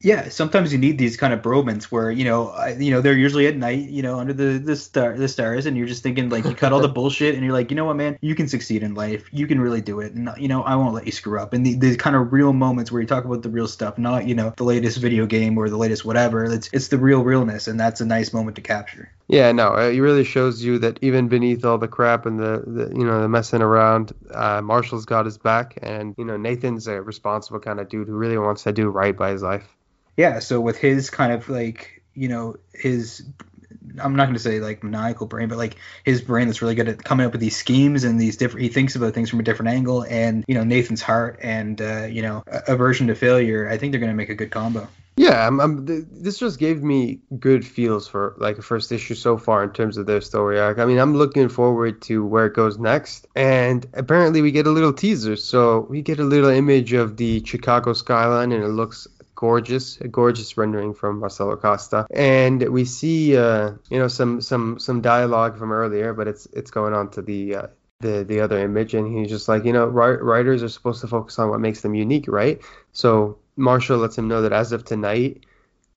yeah, sometimes you need these kind of bromance where you know, I, you know, they're usually at night, you know, under the the star the stars, and you're just thinking like you cut all the bullshit, and you're like, you know what, man, you can succeed in life, you can really do it, and you know, I won't let you screw up. And the, the kind of real moments where you talk about the real stuff, not you know the latest video game or the latest whatever. It's it's the real realness, and that's a nice moment to capture. Yeah, no, it really shows you that even beneath all the crap and the, the you know the messing around, uh, Marshall's got his back, and you know Nathan's a responsible kind of dude who really wants to do right by his life. Yeah, so with his kind of like you know his I'm not going to say like maniacal brain, but like his brain that's really good at coming up with these schemes and these different. He thinks about things from a different angle, and you know Nathan's heart and uh, you know aversion to failure. I think they're going to make a good combo. Yeah, I'm, I'm, this just gave me good feels for like a first issue so far in terms of their story arc. I mean, I'm looking forward to where it goes next. And apparently, we get a little teaser. So we get a little image of the Chicago skyline, and it looks gorgeous, a gorgeous rendering from Marcelo Costa. And we see, uh, you know, some some some dialogue from earlier, but it's it's going on to the uh, the the other image, and he's just like, you know, writers are supposed to focus on what makes them unique, right? So Marshall lets him know that as of tonight,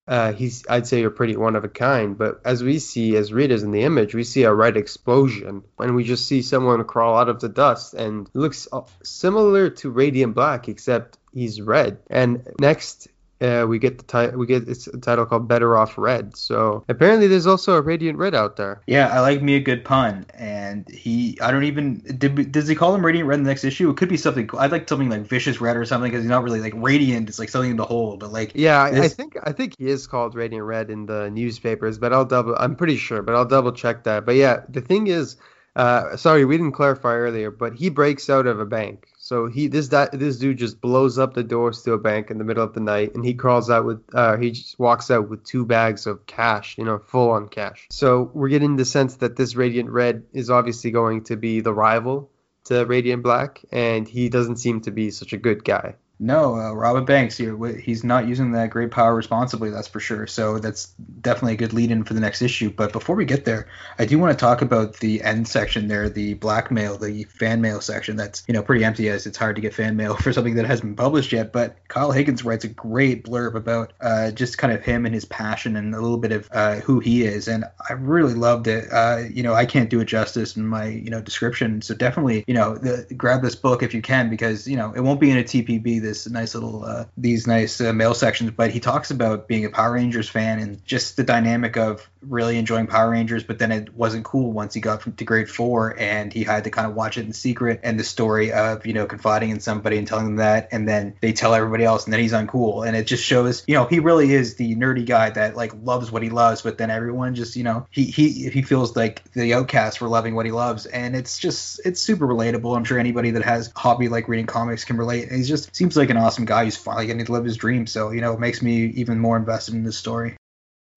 uh, he's I'd say you're pretty one of a kind. But as we see as readers in the image, we see a red explosion, and we just see someone crawl out of the dust, and looks uh, similar to Radiant Black, except he's red. And next uh, we get the title. We get it's a title called Better Off Red. So apparently, there's also a Radiant Red out there. Yeah, I like me a good pun, and he. I don't even did. Does he call him Radiant Red in the next issue? It could be something. I'd like something like Vicious Red or something because he's not really like Radiant. It's like something in the whole, but like. Yeah, this... I think I think he is called Radiant Red in the newspapers, but I'll double. I'm pretty sure, but I'll double check that. But yeah, the thing is. Uh, sorry, we didn't clarify earlier, but he breaks out of a bank. So he this this dude just blows up the doors to a bank in the middle of the night, and he crawls out with uh, he just walks out with two bags of cash, you know, full on cash. So we're getting the sense that this Radiant Red is obviously going to be the rival to Radiant Black, and he doesn't seem to be such a good guy. No, uh, Robin Banks, he's not using that great power responsibly, that's for sure. So that's definitely a good lead in for the next issue. But before we get there, I do want to talk about the end section there, the blackmail, the fan mail section. That's you know pretty empty as it's hard to get fan mail for something that hasn't been published yet. But Kyle Higgins writes a great blurb about uh, just kind of him and his passion and a little bit of uh, who he is, and I really loved it. Uh, you know, I can't do it justice in my you know description, so definitely you know the, grab this book if you can because you know it won't be in a TPB nice little uh, these nice uh, mail sections. But he talks about being a Power Rangers fan and just the dynamic of really enjoying Power Rangers, but then it wasn't cool once he got to grade four and he had to kind of watch it in secret. And the story of you know confiding in somebody and telling them that, and then they tell everybody else, and then he's uncool. And it just shows you know he really is the nerdy guy that like loves what he loves, but then everyone just you know he he he feels like the outcast for loving what he loves, and it's just it's super relatable. I'm sure anybody that has hobby like reading comics can relate. And he just seems like an awesome guy who's finally getting to live his dream. So you know, it makes me even more invested in this story.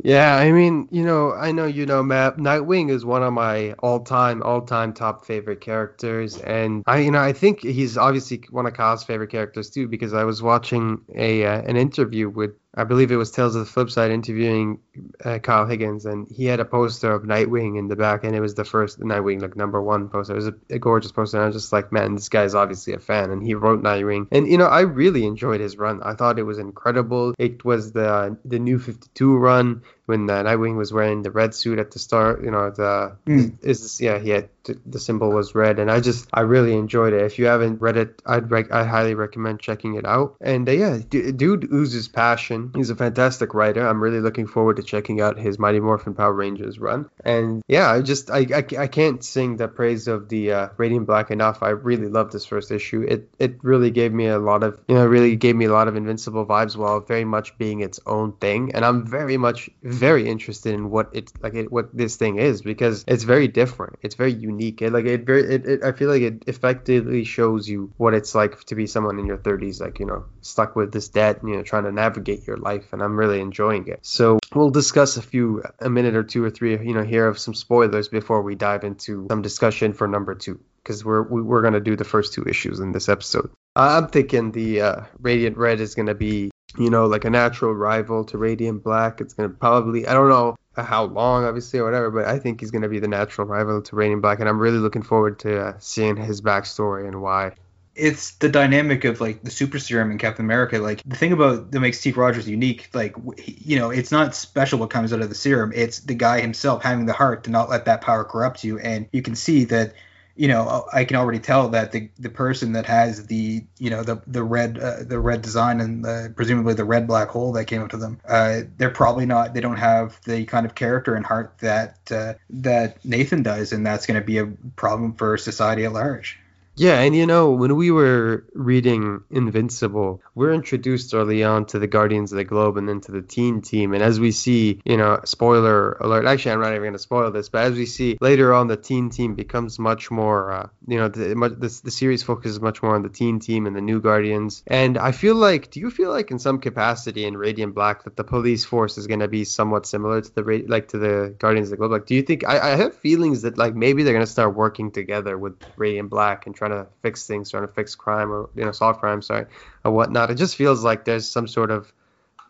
Yeah, I mean, you know, I know you know, Matt. Nightwing is one of my all-time, all-time top favorite characters, and I, you know, I think he's obviously one of Kyle's favorite characters too, because I was watching a uh, an interview with I believe it was Tales of the Flip Side interviewing uh, Kyle Higgins, and he had a poster of Nightwing in the back, and it was the first Nightwing, like number one poster. It was a, a gorgeous poster, and I was just like, man, this guy's obviously a fan, and he wrote Nightwing, and you know, I really enjoyed his run. I thought it was incredible. It was the the new 52 run when uh, Nightwing was wearing the red suit at the start. You know, the mm. is yeah, he had the symbol was red, and I just I really enjoyed it. If you haven't read it, I'd rec- I highly recommend checking it out. And uh, yeah, d- dude oozes passion. He's a fantastic writer. I'm really looking forward to checking out his Mighty Morphin Power Rangers run. And yeah, I just I I, I can't sing the praise of the uh, Radiant Black enough. I really love this first issue. It it really gave me a lot of you know really gave me a lot of Invincible vibes while very much being its own thing. And I'm very much very interested in what it's like it, what this thing is because it's very different. It's very unique. It like it very it, it I feel like it effectively shows you what it's like to be someone in your 30s, like you know stuck with this debt, you know trying to navigate your life, and I'm really enjoying it. So we'll discuss a few a minute or two or three, you know, here of some spoilers before we dive into some discussion for number two because we're we're gonna do the first two issues in this episode. I'm thinking the uh, Radiant Red is gonna be you know like a natural rival to Radiant Black. It's gonna probably I don't know how long, obviously, or whatever. But I think he's going to be the natural rival to Radiant Black, and I'm really looking forward to uh, seeing his backstory and why. It's the dynamic of like the super serum in Captain America. Like the thing about that makes Steve Rogers unique, like you know, it's not special what comes out of the serum. It's the guy himself having the heart to not let that power corrupt you, and you can see that you know, I can already tell that the the person that has the you know the the red uh, the red design and the, presumably the red black hole that came up to them, uh, they're probably not they don't have the kind of character and heart that uh, that Nathan does, and that's going to be a problem for society at large. Yeah, and you know, when we were reading Invincible, we're introduced early on to the Guardians of the Globe and then to the teen team. And as we see, you know, spoiler alert, actually, I'm not even going to spoil this, but as we see later on, the teen team becomes much more, uh, you know, the, the, the series focuses much more on the teen team and the new Guardians. And I feel like, do you feel like in some capacity in Radiant Black that the police force is going to be somewhat similar to the, like, to the Guardians of the Globe? Like, do you think, I, I have feelings that, like, maybe they're going to start working together with Radiant Black and trying to fix things, trying to fix crime or you know solve crime, sorry, or whatnot. It just feels like there's some sort of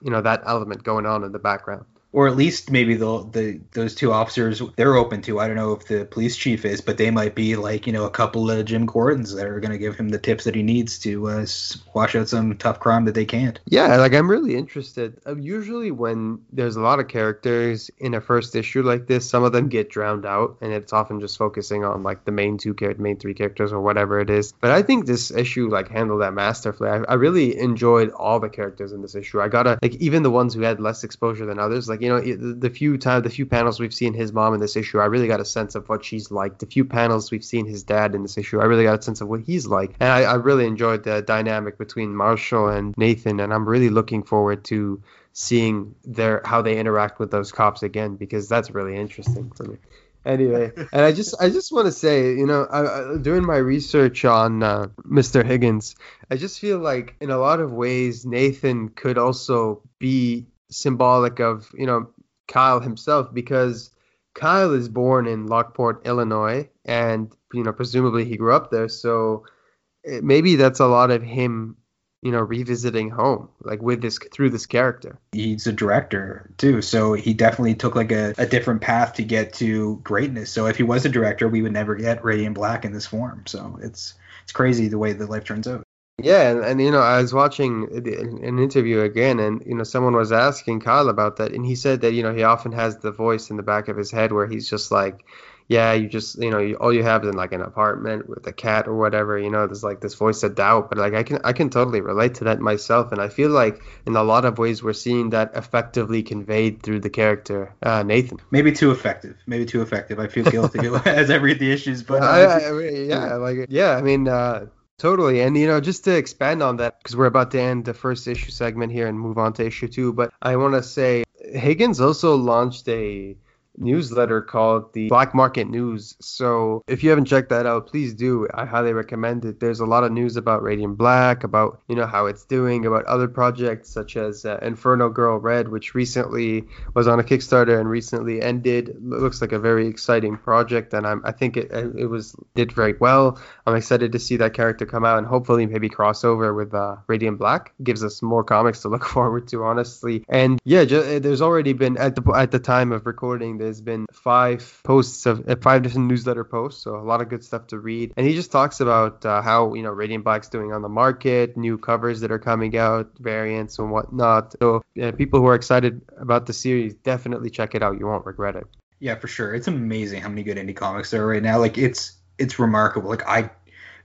you know that element going on in the background or at least maybe the the those two officers they're open to. I don't know if the police chief is, but they might be like you know a couple of Jim Gordons that are going to give him the tips that he needs to uh, wash out some tough crime that they can't. Yeah, like I'm really interested. Uh, usually when there's a lot of characters in a first issue like this, some of them get drowned out, and it's often just focusing on like the main two characters, main three characters, or whatever it is. But I think this issue like handled that masterfully. I, I really enjoyed all the characters in this issue. I gotta like even the ones who had less exposure than others, like you know, the few times, the few panels we've seen his mom in this issue, I really got a sense of what she's like. The few panels we've seen his dad in this issue, I really got a sense of what he's like. And I, I really enjoyed the dynamic between Marshall and Nathan, and I'm really looking forward to seeing their how they interact with those cops again because that's really interesting for me anyway and i just i just want to say you know I, I, doing my research on uh, mr higgins i just feel like in a lot of ways nathan could also be symbolic of you know Kyle himself because Kyle is born in Lockport, Illinois, and you know presumably he grew up there. So it, maybe that's a lot of him, you know, revisiting home, like with this through this character. He's a director too, so he definitely took like a, a different path to get to greatness. So if he was a director, we would never get Radiant Black in this form. So it's it's crazy the way the life turns out. Yeah, and, and you know, I was watching an interview again, and you know, someone was asking Kyle about that, and he said that you know he often has the voice in the back of his head where he's just like, yeah, you just you know, you, all you have is like an apartment with a cat or whatever, you know, there's like this voice of doubt, but like I can I can totally relate to that myself, and I feel like in a lot of ways we're seeing that effectively conveyed through the character uh, Nathan. Maybe too effective, maybe too effective. I feel guilty as I read the issues, but uh, I, I, yeah, like yeah, I mean. uh Totally. And, you know, just to expand on that, because we're about to end the first issue segment here and move on to issue two, but I want to say Higgins also launched a newsletter called the Black Market News. So if you haven't checked that out, please do. I highly recommend it. There's a lot of news about Radiant Black, about you know how it's doing, about other projects such as uh, Inferno Girl Red, which recently was on a Kickstarter and recently ended. It looks like a very exciting project, and I'm, I think it it was did very well. I'm excited to see that character come out and hopefully maybe crossover with uh, Radiant Black. Gives us more comics to look forward to, honestly. And yeah, just, there's already been at the at the time of recording there's been five posts of uh, five different newsletter posts, so a lot of good stuff to read. And he just talks about uh, how you know Radiant Black's doing on the market, new covers that are coming out, variants and whatnot. So uh, people who are excited about the series definitely check it out. You won't regret it. Yeah, for sure. It's amazing how many good indie comics there are right now. Like it's it's remarkable. Like I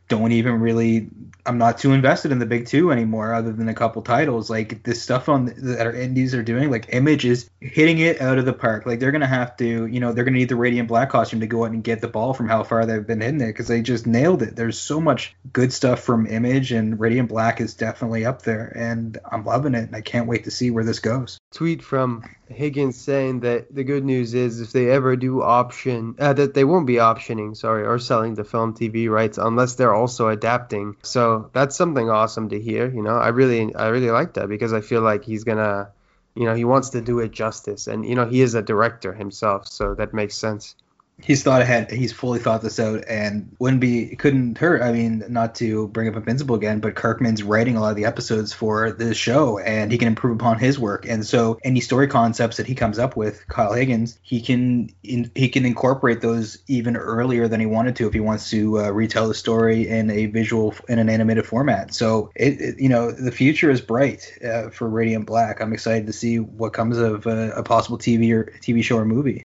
don't even really I'm not too invested in the big two anymore, other than a couple titles. Like this stuff on that our indies are doing, like Image is hitting it out of the park. Like they're gonna have to, you know, they're gonna need the Radiant Black costume to go out and get the ball from how far they've been hitting it because they just nailed it. There's so much good stuff from Image, and Radiant Black is definitely up there, and I'm loving it, and I can't wait to see where this goes. Tweet from Higgins saying that the good news is if they ever do option, uh, that they won't be optioning, sorry, or selling the film TV rights unless they're also adapting. So that's something awesome to hear. You know, I really, I really like that because I feel like he's gonna, you know, he wants to do it justice, and you know, he is a director himself, so that makes sense he's thought ahead. He's fully thought this out, and wouldn't be couldn't hurt. I mean, not to bring up Invincible again, but Kirkman's writing a lot of the episodes for this show, and he can improve upon his work. And so, any story concepts that he comes up with, Kyle Higgins, he can in, he can incorporate those even earlier than he wanted to if he wants to uh, retell the story in a visual in an animated format. So, it, it you know the future is bright uh, for Radiant Black. I'm excited to see what comes of uh, a possible TV or TV show or movie.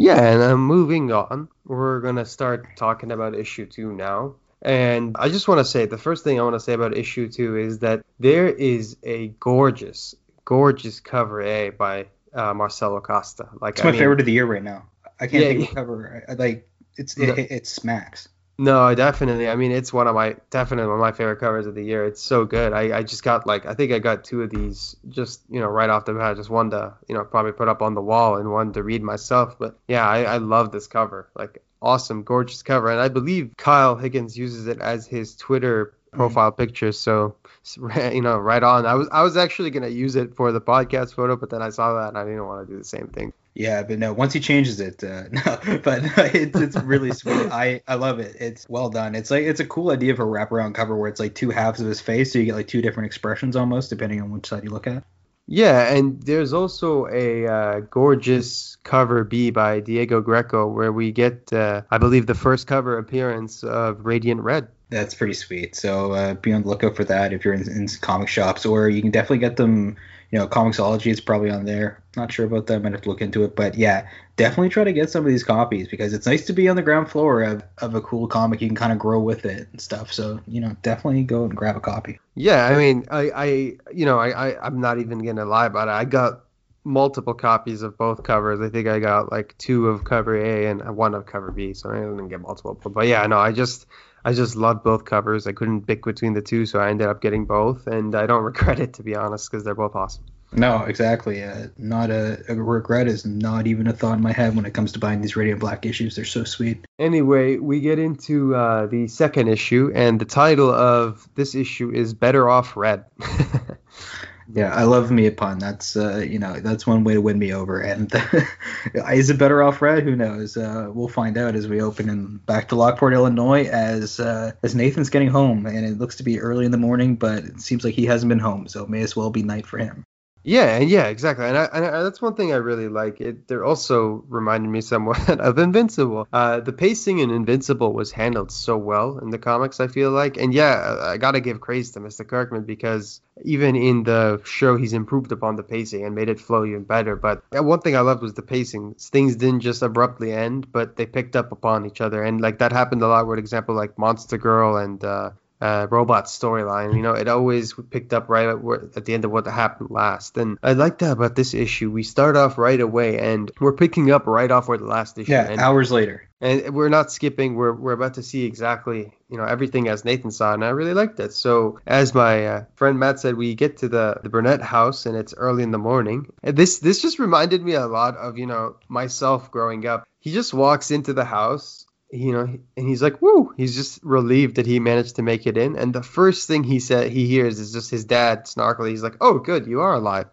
Yeah, and uh, moving on, we're gonna start talking about issue two now. And I just want to say the first thing I want to say about issue two is that there is a gorgeous, gorgeous cover A by uh, Marcelo Costa. Like it's my I mean, favorite of the year right now. I can't yeah, think of cover. I, like it's it, it, it smacks. No, definitely. I mean, it's one of my definitely one of my favorite covers of the year. It's so good. I, I just got like I think I got two of these just you know right off the bat. Just one to you know probably put up on the wall and one to read myself. But yeah, I, I love this cover. Like awesome, gorgeous cover, and I believe Kyle Higgins uses it as his Twitter. Profile picture. So you know, right on. I was I was actually gonna use it for the podcast photo, but then I saw that and I didn't want to do the same thing. Yeah, but no, once he changes it, uh, no, but it's it's really sweet. I I love it. It's well done. It's like it's a cool idea for a wraparound cover where it's like two halves of his face, so you get like two different expressions almost depending on which side you look at. Yeah, and there's also a uh, gorgeous cover B by Diego Greco where we get, uh, I believe, the first cover appearance of Radiant Red. That's pretty sweet. So uh, be on the lookout for that if you're in, in comic shops, or you can definitely get them you know, Comixology is probably on there. Not sure about that. I might have to look into it. But yeah, definitely try to get some of these copies because it's nice to be on the ground floor of, of a cool comic. You can kind of grow with it and stuff. So, you know, definitely go and grab a copy. Yeah, I mean, I, I you know, I, I, I'm not even going to lie about it. I got multiple copies of both covers. I think I got like two of cover A and one of cover B. So I didn't get multiple. But yeah, no, I just I just loved both covers. I couldn't pick between the two, so I ended up getting both, and I don't regret it to be honest, because they're both awesome. No, exactly. Uh, not a, a, regret is not even a thought in my head when it comes to buying these Radiant Black issues. They're so sweet. Anyway, we get into uh, the second issue, and the title of this issue is "Better Off Red." yeah, I love me a pun. That's uh, you know that's one way to win me over. And is it better off red? Who knows? Uh, we'll find out as we open in back to Lockport, Illinois, as uh, as Nathan's getting home, and it looks to be early in the morning, but it seems like he hasn't been home, so it may as well be night for him. Yeah, and yeah, exactly, and, I, and I, that's one thing I really like. It they're also reminding me somewhat of Invincible. Uh, the pacing in Invincible was handled so well in the comics. I feel like, and yeah, I gotta give praise to Mr. Kirkman because even in the show, he's improved upon the pacing and made it flow even better. But one thing I loved was the pacing. Things didn't just abruptly end, but they picked up upon each other, and like that happened a lot. With example, like Monster Girl and uh, uh, robot storyline. You know, it always picked up right at, at, the end of what happened last. And I like that about this issue. We start off right away, and we're picking up right off where the last issue. Yeah, ended. hours later. And we're not skipping. We're we're about to see exactly you know everything as Nathan saw, and I really liked it. So as my uh, friend Matt said, we get to the the Burnett house, and it's early in the morning. And this this just reminded me a lot of you know myself growing up. He just walks into the house you know, and he's like, "Woo!" He's just relieved that he managed to make it in. And the first thing he said he hears is just his dad snarkily. He's like, "Oh, good, you are alive."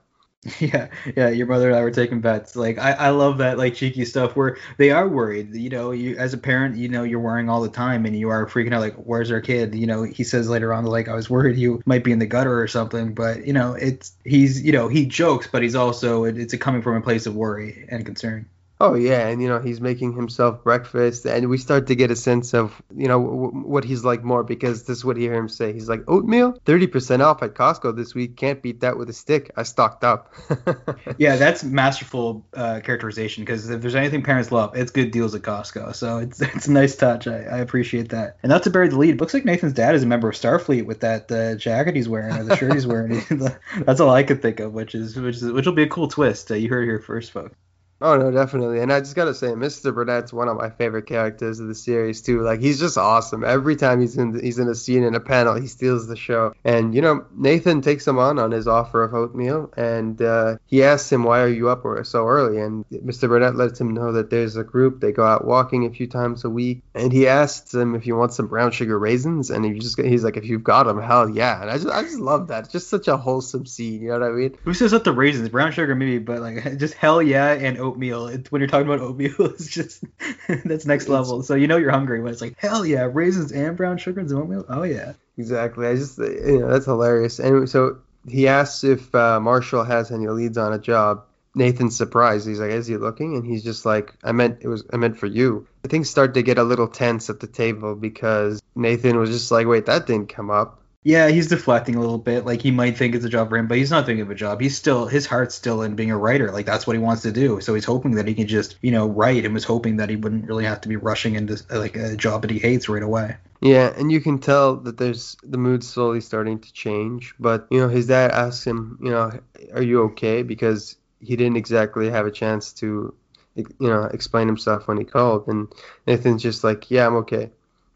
Yeah, yeah. Your mother and I were taking bets. Like, I, I love that like cheeky stuff where they are worried. You know, you as a parent, you know, you're worrying all the time, and you are freaking out. Like, where's our kid? You know, he says later on, like, I was worried you might be in the gutter or something. But you know, it's he's you know he jokes, but he's also it's coming from a place of worry and concern. Oh yeah, and you know he's making himself breakfast, and we start to get a sense of you know w- what he's like more because this is what you hear him say. He's like oatmeal, thirty percent off at Costco this week. Can't beat that with a stick. I stocked up. yeah, that's masterful uh, characterization because if there's anything parents love, it's good deals at Costco. So it's it's a nice touch. I, I appreciate that. And not to bury the lead, looks like Nathan's dad is a member of Starfleet with that uh, jacket he's wearing or the shirt he's wearing. that's all I could think of, which is which is which will be a cool twist. Uh, you heard it here first, folks. Oh no, definitely. And I just gotta say, Mr. Burnett's one of my favorite characters of the series too. Like he's just awesome. Every time he's in he's in a scene in a panel, he steals the show. And you know, Nathan takes him on on his offer of oatmeal, and uh, he asks him, "Why are you up so early?" And Mr. Burnett lets him know that there's a group. They go out walking a few times a week, and he asks him if he wants some brown sugar raisins, and he just he's like, "If you've got them, hell yeah!" And I just I just love that. It's just such a wholesome scene. You know what I mean? Who says up the raisins? Brown sugar maybe, but like just hell yeah and oatmeal. It's when you're talking about oatmeal, it's just that's next level. So you know you're hungry when it's like hell yeah, raisins and brown sugar and oatmeal. Oh yeah. Exactly. I just you know that's hilarious. And so he asks if uh, Marshall has any leads on a job. Nathan's surprised. He's like, "Is he looking?" And he's just like, "I meant it was I meant for you." Things start to get a little tense at the table because Nathan was just like, "Wait, that didn't come up." Yeah, he's deflecting a little bit. Like he might think it's a job for him, but he's not thinking of a job. He's still his heart's still in being a writer. Like that's what he wants to do. So he's hoping that he can just, you know, write and was hoping that he wouldn't really have to be rushing into like a job that he hates right away. Yeah, and you can tell that there's the mood slowly starting to change. But you know, his dad asks him, you know, are you okay? Because he didn't exactly have a chance to, you know, explain himself when he called. And Nathan's just like, yeah, I'm okay.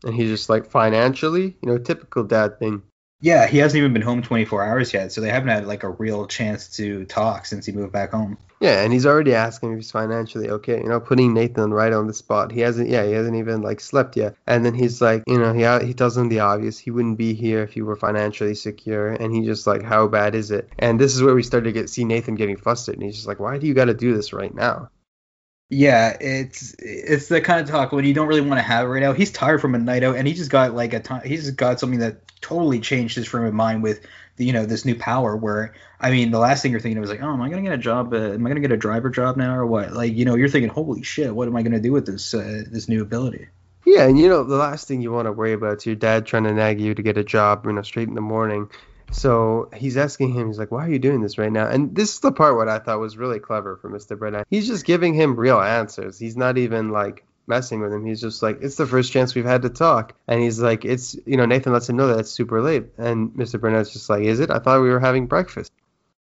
And he's just like, financially, you know, typical dad thing. Yeah, he hasn't even been home 24 hours yet, so they haven't had like a real chance to talk since he moved back home. Yeah, and he's already asking if he's financially okay. You know, putting Nathan right on the spot. He hasn't, yeah, he hasn't even like slept yet. And then he's like, you know, he he tells him the obvious. He wouldn't be here if he were financially secure. And he just like, how bad is it? And this is where we started to get see Nathan getting flustered. And he's just like, why do you got to do this right now? Yeah, it's it's the kind of talk when you don't really want to have it right now. He's tired from a night out, and he just got like a ton. He's just got something that totally changed his frame of mind with the, you know this new power. Where I mean, the last thing you're thinking of is like, oh, am I gonna get a job? Uh, am I gonna get a driver job now or what? Like, you know, you're thinking, holy shit, what am I gonna do with this uh, this new ability? Yeah, and you know, the last thing you want to worry about is your dad trying to nag you to get a job, you know, straight in the morning. So he's asking him, he's like, why are you doing this right now? And this is the part what I thought was really clever for Mr. Burnett. He's just giving him real answers. He's not even like messing with him. He's just like, it's the first chance we've had to talk. And he's like, it's, you know, Nathan lets him know that it's super late. And Mr. Burnett's just like, is it? I thought we were having breakfast.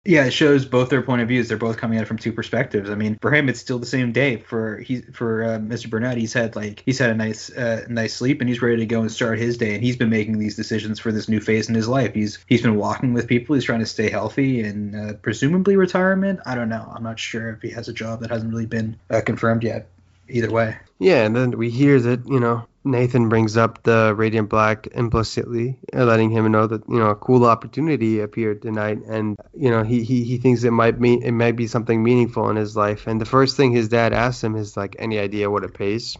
Yeah, it shows both their point of views. They're both coming at it from two perspectives. I mean, for him, it's still the same day. For he, for uh, Mr. Burnett, he's had like he's had a nice, uh, nice sleep, and he's ready to go and start his day. And he's been making these decisions for this new phase in his life. He's he's been walking with people. He's trying to stay healthy and uh, presumably retirement. I don't know. I'm not sure if he has a job that hasn't really been uh, confirmed yet. Either way. Yeah, and then we hear that you know Nathan brings up the Radiant Black implicitly, uh, letting him know that you know a cool opportunity appeared tonight, and you know he, he, he thinks it might mean it might be something meaningful in his life. And the first thing his dad asks him is like, "Any idea what it pays?"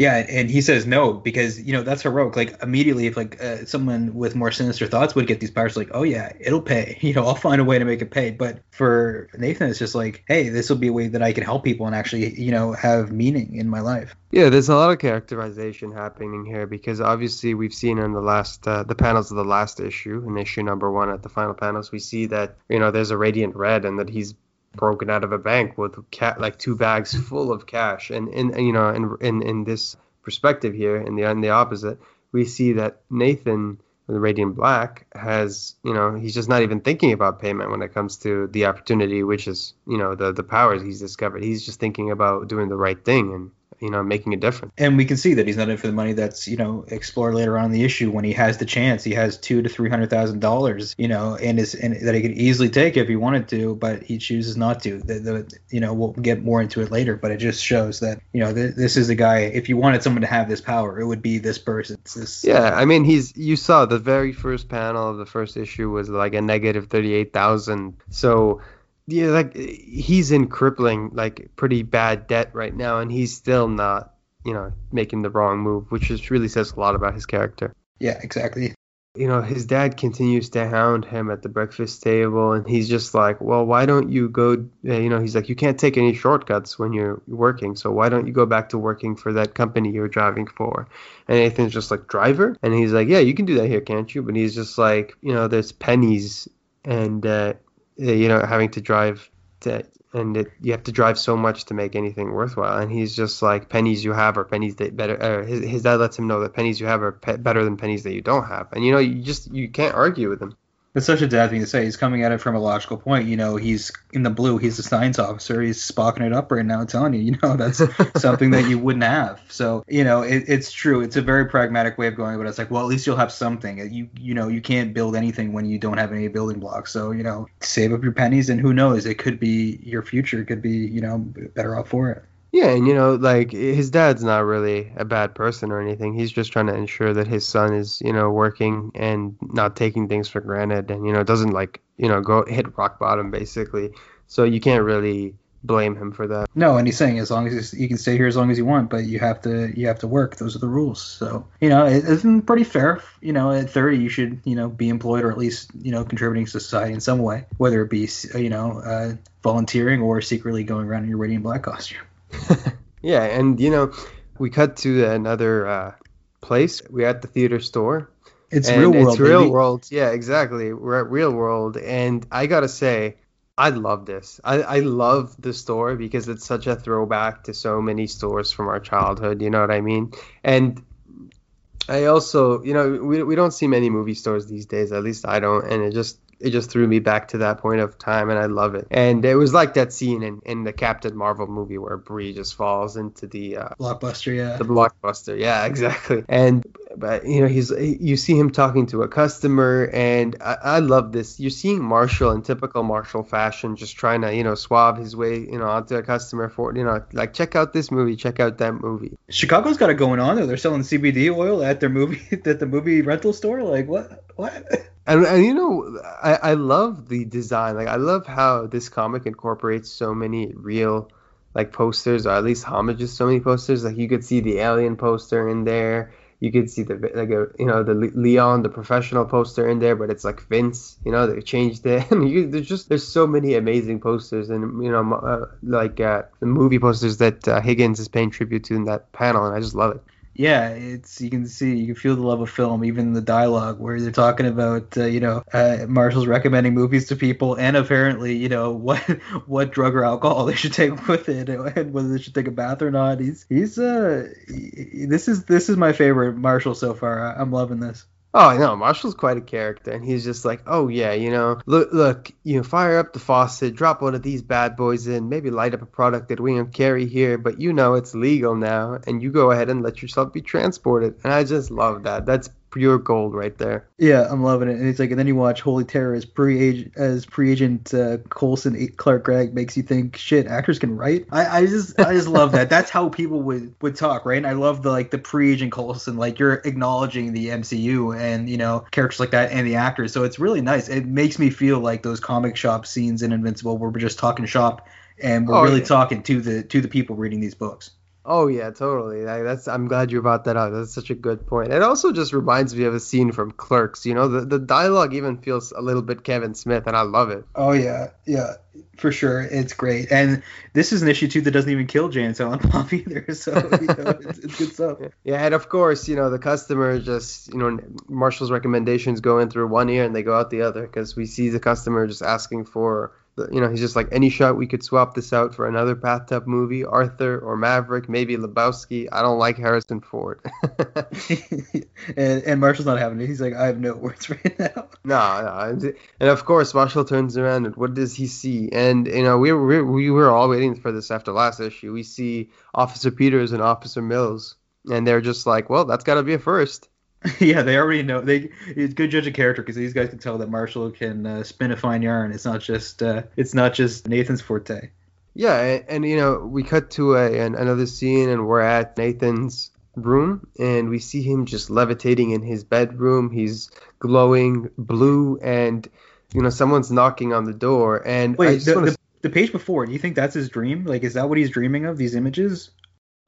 Yeah, and he says no because you know that's heroic. Like immediately, if like uh, someone with more sinister thoughts would get these powers, like, oh yeah, it'll pay. You know, I'll find a way to make it pay. But for Nathan, it's just like, hey, this will be a way that I can help people and actually, you know, have meaning in my life. Yeah, there's a lot of characterization happening here because obviously we've seen in the last uh, the panels of the last issue, in issue number one at the final panels, we see that you know there's a radiant red and that he's broken out of a bank with like two bags full of cash. And in you know in in in this perspective here in the in the opposite we see that Nathan the Radiant Black has you know he's just not even thinking about payment when it comes to the opportunity which is you know the the powers he's discovered. He's just thinking about doing the right thing and you know making a difference. And we can see that he's not in for the money. That's you know explored later on in the issue when he has the chance. He has two to three hundred thousand dollars, you know, and is and that he could easily take if he wanted to, but he chooses not to. The, the you know we'll get more into it later, but it just shows that you know th- this is a guy. If you wanted someone to have this power, it would be this person. This, yeah, I mean he's you saw the very first panel of the first issue was like a negative thirty eight thousand. So yeah, like he's in crippling, like pretty bad debt right now, and he's still not, you know, making the wrong move, which just really says a lot about his character. Yeah, exactly. You know, his dad continues to hound him at the breakfast table, and he's just like, "Well, why don't you go?" Uh, you know, he's like, "You can't take any shortcuts when you're working, so why don't you go back to working for that company you're driving for?" And Nathan's just like, "Driver?" And he's like, "Yeah, you can do that here, can't you?" But he's just like, you know, there's pennies and uh, uh, you know, having to drive to, and it, you have to drive so much to make anything worthwhile. And he's just like, pennies you have are pennies that better. Uh, his, his dad lets him know that pennies you have are pe- better than pennies that you don't have. And you know, you just you can't argue with him. It's such a dad thing to say. He's coming at it from a logical point. You know, he's in the blue. He's a science officer. He's spocking it up right now, telling you, you know, that's something that you wouldn't have. So, you know, it, it's true. It's a very pragmatic way of going, but it's like, well, at least you'll have something. Uh, you, you know, you can't build anything when you don't have any building blocks. So, you know, save up your pennies, and who knows, it could be your future. It could be, you know, better off for it. Yeah, and you know, like his dad's not really a bad person or anything. He's just trying to ensure that his son is, you know, working and not taking things for granted, and you know, doesn't like, you know, go hit rock bottom basically. So you can't really blame him for that. No, and he's saying as long as you can stay here as long as you want, but you have to you have to work. Those are the rules. So you know, it isn't pretty fair. You know, at 30, you should you know be employed or at least you know contributing to society in some way, whether it be you know uh, volunteering or secretly going around in your radiant black costume. yeah, and you know, we cut to another uh, place. We're at the theater store, It's real world. It's real baby. world. Yeah, exactly. We're at real world, and I gotta say, I love this. I, I love the store because it's such a throwback to so many stores from our childhood. You know what I mean? And I also, you know, we, we don't see many movie stores these days. At least I don't, and it just it just threw me back to that point of time, and I love it. And it was like that scene in, in the Captain Marvel movie where Brie just falls into the uh, Blockbuster, yeah. the blockbuster. Yeah, exactly. And but you know he's you see him talking to a customer, and I, I love this. You're seeing Marshall in typical Marshall fashion, just trying to you know swab his way you know onto a customer for you know like check out this movie, check out that movie. Chicago's got it going on though. They're selling CBD oil at their movie at the movie rental store. Like what? What? And, and you know, I, I love the design. Like I love how this comic incorporates so many real like posters, or at least homages so many posters. Like you could see the Alien poster in there. You could see the like a you know the Leon the professional poster in there, but it's like Vince. You know they changed it. And you, there's just there's so many amazing posters, and you know uh, like uh, the movie posters that uh, Higgins is paying tribute to in that panel, and I just love it yeah, it's you can see you can feel the love of film even the dialogue where they're talking about uh, you know uh, Marshall's recommending movies to people and apparently you know what what drug or alcohol they should take with it and whether they should take a bath or not. He's he's uh he, this is this is my favorite Marshall so far. I'm loving this. Oh no, Marshall's quite a character, and he's just like, oh yeah, you know, look, look, you know, fire up the faucet, drop one of these bad boys in, maybe light up a product that we don't carry here, but you know it's legal now, and you go ahead and let yourself be transported, and I just love that. That's pure gold right there. Yeah, I'm loving it. And it's like, and then you watch Holy Terror as pre as pre-agent uh, Coulson Clark Gregg makes you think, shit, actors can write. I, I just I just love that. That's how people would would talk, right? And I love the like the pre-agent Coulson, like you're acknowledging the MCU and you know characters like that and the actors. So it's really nice. It makes me feel like those comic shop scenes in Invincible where we're just talking shop and we're oh, really yeah. talking to the to the people reading these books. Oh yeah, totally. Like, that's I'm glad you brought that up. That's such a good point. It also just reminds me of a scene from Clerks. You know, the the dialogue even feels a little bit Kevin Smith, and I love it. Oh yeah, yeah, for sure. It's great. And this is an issue too that doesn't even kill Jay and Silent Bob either. So you know, it's, it's good stuff. Yeah, and of course, you know, the customer just you know Marshall's recommendations go in through one ear and they go out the other because we see the customer just asking for you know, he's just like any shot we could swap this out for another bathtub movie, Arthur or Maverick, maybe Lebowski. I don't like Harrison Ford. and, and Marshall's not having it. He's like, I have no words right now. No, no. And of course, Marshall turns around and what does he see? And you know, we were we were all waiting for this after last issue. We see Officer Peters and Officer Mills, and they're just like, well, that's got to be a first. yeah, they already know. They it's good judge of character because these guys can tell that Marshall can uh, spin a fine yarn. It's not just uh, it's not just Nathan's forte. Yeah, and, and you know we cut to a an, another scene and we're at Nathan's room and we see him just levitating in his bedroom. He's glowing blue and you know someone's knocking on the door and wait the, the, the page before. Do you think that's his dream? Like, is that what he's dreaming of? These images?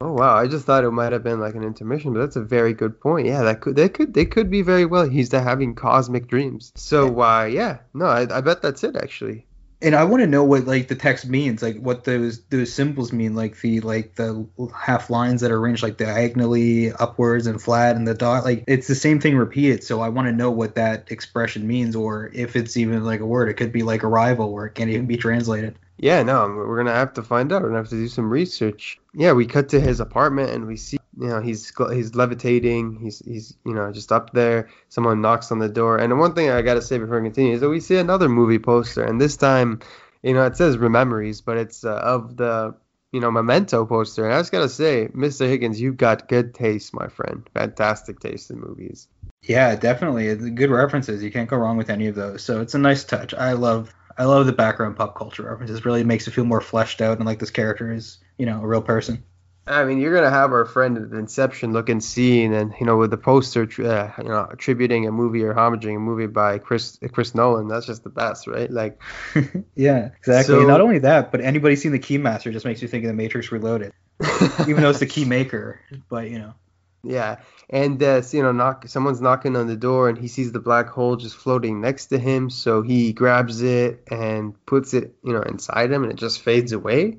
Oh wow! I just thought it might have been like an intermission, but that's a very good point. Yeah, that could they could they could be very well. He's having cosmic dreams. So uh, yeah, no, I, I bet that's it actually. And I want to know what like the text means, like what those those symbols mean, like the like the half lines that are arranged like diagonally upwards and flat, and the dot. Like it's the same thing repeated. So I want to know what that expression means, or if it's even like a word. It could be like arrival, or it can't even be translated. Yeah, no, we're gonna have to find out. We're gonna have to do some research. Yeah, we cut to his apartment and we see, you know, he's he's levitating. He's he's you know just up there. Someone knocks on the door. And one thing I gotta say before we continue is that we see another movie poster, and this time, you know, it says Rememories, but it's uh, of the you know Memento poster. And I just gotta say, Mr. Higgins, you've got good taste, my friend. Fantastic taste in movies. Yeah, definitely. Good references. You can't go wrong with any of those. So it's a nice touch. I love I love the background pop culture references. Really makes it feel more fleshed out and like this character is, you know, a real person. I mean, you're gonna have our friend at Inception looking scene, and you know, with the poster, uh, you know, attributing a movie or homaging a movie by Chris Chris Nolan. That's just the best, right? Like, yeah, exactly. So, not only that, but anybody seen the Keymaster just makes you think of the Matrix Reloaded, even though it's the key maker. But you know. Yeah, and uh, you know, knock someone's knocking on the door, and he sees the black hole just floating next to him. So he grabs it and puts it, you know, inside him, and it just fades away.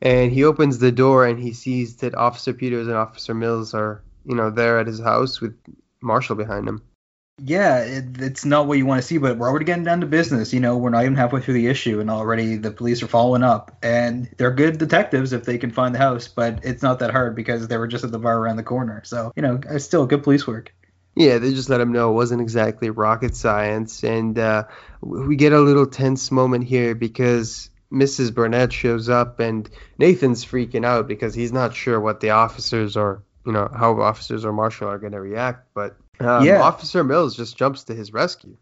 And he opens the door, and he sees that Officer Peters and Officer Mills are, you know, there at his house with Marshall behind him. Yeah, it, it's not what you want to see, but we're already getting down to business. You know, we're not even halfway through the issue, and already the police are following up. And they're good detectives if they can find the house, but it's not that hard because they were just at the bar around the corner. So, you know, it's still good police work. Yeah, they just let him know it wasn't exactly rocket science. And uh, we get a little tense moment here because Mrs. Burnett shows up and Nathan's freaking out because he's not sure what the officers or, you know, how officers or Marshall are going to react. But um, yeah. Officer Mills just jumps to his rescue.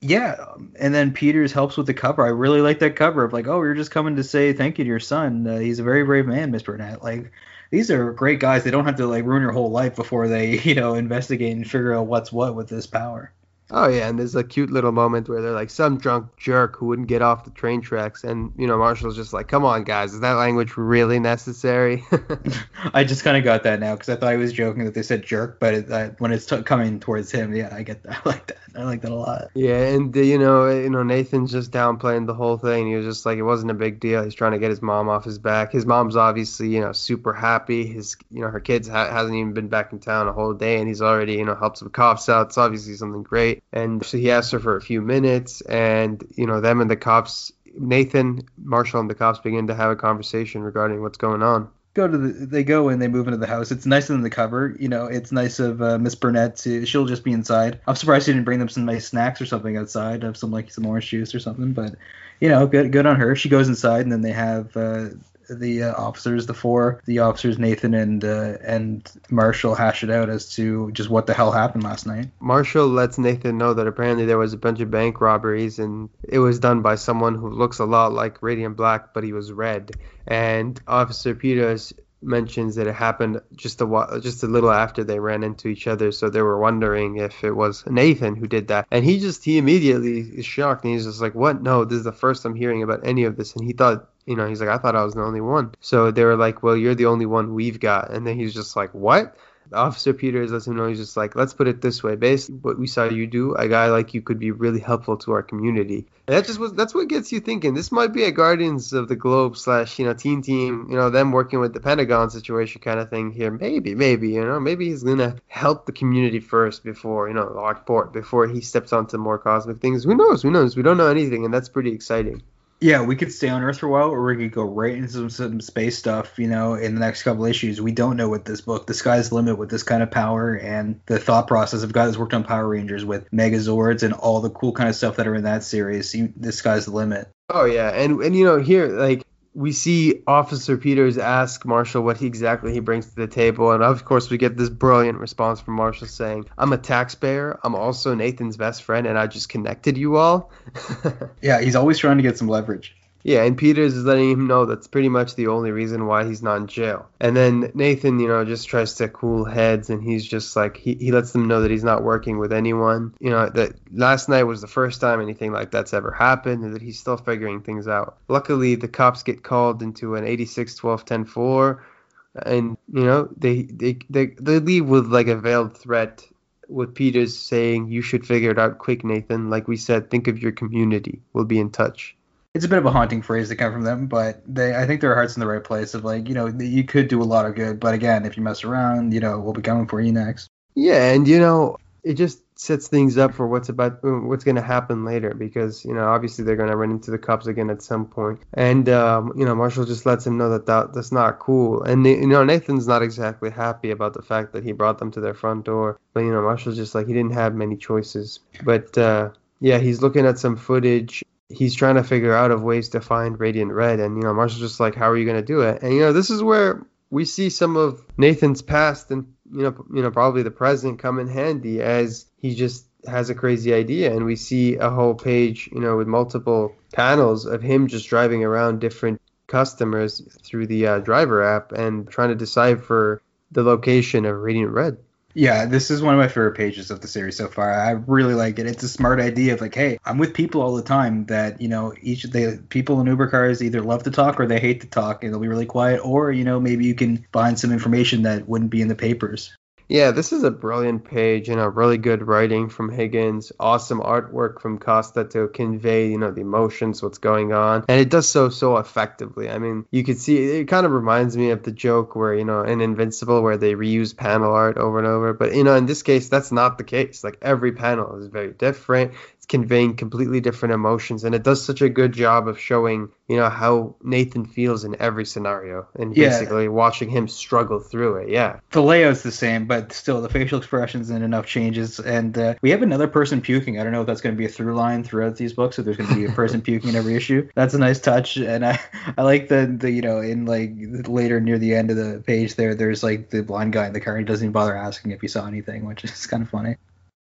Yeah, and then Peters helps with the cover. I really like that cover of like, oh, we are just coming to say thank you to your son. Uh, he's a very brave man, Miss Burnett. Like, these are great guys. They don't have to like ruin your whole life before they, you know, investigate and figure out what's what with this power. Oh yeah, and there's a cute little moment where they're like some drunk jerk who wouldn't get off the train tracks, and you know Marshall's just like, "Come on, guys, is that language really necessary?" I just kind of got that now because I thought he was joking that they said jerk, but it, uh, when it's t- coming towards him, yeah, I get that. I like that. I like that a lot. Yeah, and you know, you know, Nathan's just downplaying the whole thing. He was just like, it wasn't a big deal. He's trying to get his mom off his back. His mom's obviously, you know, super happy. His, you know, her kids ha- hasn't even been back in town a whole day, and he's already, you know, helped some cops out. It's obviously something great. And so he asked her for a few minutes, and you know, them and the cops, Nathan, Marshall, and the cops begin to have a conversation regarding what's going on go to the they go and they move into the house. It's nice in the cover. You know, it's nice of uh, Miss Burnett to she'll just be inside. I'm surprised she didn't bring them some nice snacks or something outside of some like some orange juice or something. But you know, good good on her. She goes inside and then they have uh, the uh, officers, the four, the officers Nathan and uh, and Marshall hash it out as to just what the hell happened last night. Marshall lets Nathan know that apparently there was a bunch of bank robberies and it was done by someone who looks a lot like Radiant Black, but he was red. And Officer Peters mentions that it happened just a while, just a little after they ran into each other, so they were wondering if it was Nathan who did that. And he just he immediately is shocked and he's just like, "What? No, this is the first I'm hearing about any of this." And he thought you know, he's like, I thought I was the only one. So they were like, well, you're the only one we've got. And then he's just like, what? Officer Peters lets him know he's just like, let's put it this way. Based what we saw you do, a guy like you could be really helpful to our community. And that just was that's what gets you thinking. This might be a Guardians of the Globe slash you know Teen Team, you know them working with the Pentagon situation kind of thing here. Maybe, maybe you know maybe he's gonna help the community first before you know Lockport before he steps onto more cosmic things. Who knows? Who knows? We don't know anything, and that's pretty exciting. Yeah, we could stay on Earth for a while, or we could go right into some, some space stuff. You know, in the next couple issues, we don't know what this book. The sky's the limit with this kind of power and the thought process of guys worked on Power Rangers with Megazords and all the cool kind of stuff that are in that series. You, the sky's the limit. Oh yeah, and and you know here like we see Officer Peters ask Marshall what he exactly he brings to the table, and of course we get this brilliant response from Marshall saying, "I'm a taxpayer. I'm also Nathan's best friend, and I just connected you all." yeah, he's always trying to get some leverage. Yeah, and Peters is letting him know that's pretty much the only reason why he's not in jail. And then Nathan, you know, just tries to cool heads and he's just like he, he lets them know that he's not working with anyone. You know, that last night was the first time anything like that's ever happened and that he's still figuring things out. Luckily the cops get called into an 86 12 10 4 and you know, they they they, they leave with like a veiled threat with Peters saying you should figure it out quick, Nathan. Like we said, think of your community. We'll be in touch it's a bit of a haunting phrase to come from them, but they I think their heart's in the right place of like, you know, you could do a lot of good, but again, if you mess around, you know, we'll be coming for you next. Yeah, and you know, it just sets things up for what's about what's going to happen later because you know obviously they're going to run into the cops again at some point. And um, you know marshall just lets him know that, that that's not cool. And you know nathan's not exactly happy about the fact that he brought them to their front door but you know marshall's just like he didn't have many choices. But uh, yeah he's looking at some footage he's trying to figure out of ways to find Radiant Red, and you know Marshall's just like, how are you going to do it? And you know this is where we see some of Nathan's past and you know you know probably the present come in handy as he just has a crazy idea and we see a whole page you know with multiple panels of him just driving around different customers through the uh, driver app and trying to decipher the location of Radiant Red. Yeah, this is one of my favorite pages of the series so far. I really like it. It's a smart idea of like, hey, I'm with people all the time that you know each of the people in Uber cars either love to talk or they hate to talk, and they'll be really quiet, or you know maybe you can find some information that wouldn't be in the papers. Yeah, this is a brilliant page, you know, really good writing from Higgins, awesome artwork from Costa to convey, you know, the emotions, what's going on. And it does so so effectively. I mean, you could see it kind of reminds me of the joke where, you know, in Invincible where they reuse panel art over and over. But you know, in this case, that's not the case. Like every panel is very different conveying completely different emotions and it does such a good job of showing you know how nathan feels in every scenario and Yeah. basically watching him struggle through it yeah The layout's the same, but still the facial expressions and enough changes. And uh, we have another person puking. I don't know if that's going to be a through line throughout these books, if there's going to be a person puking in every issue. That's a nice touch, and I I like the the you know in like later near the end of the page there, there's like the blind guy in the car. He doesn't even bother asking if he saw anything, which is kind of funny.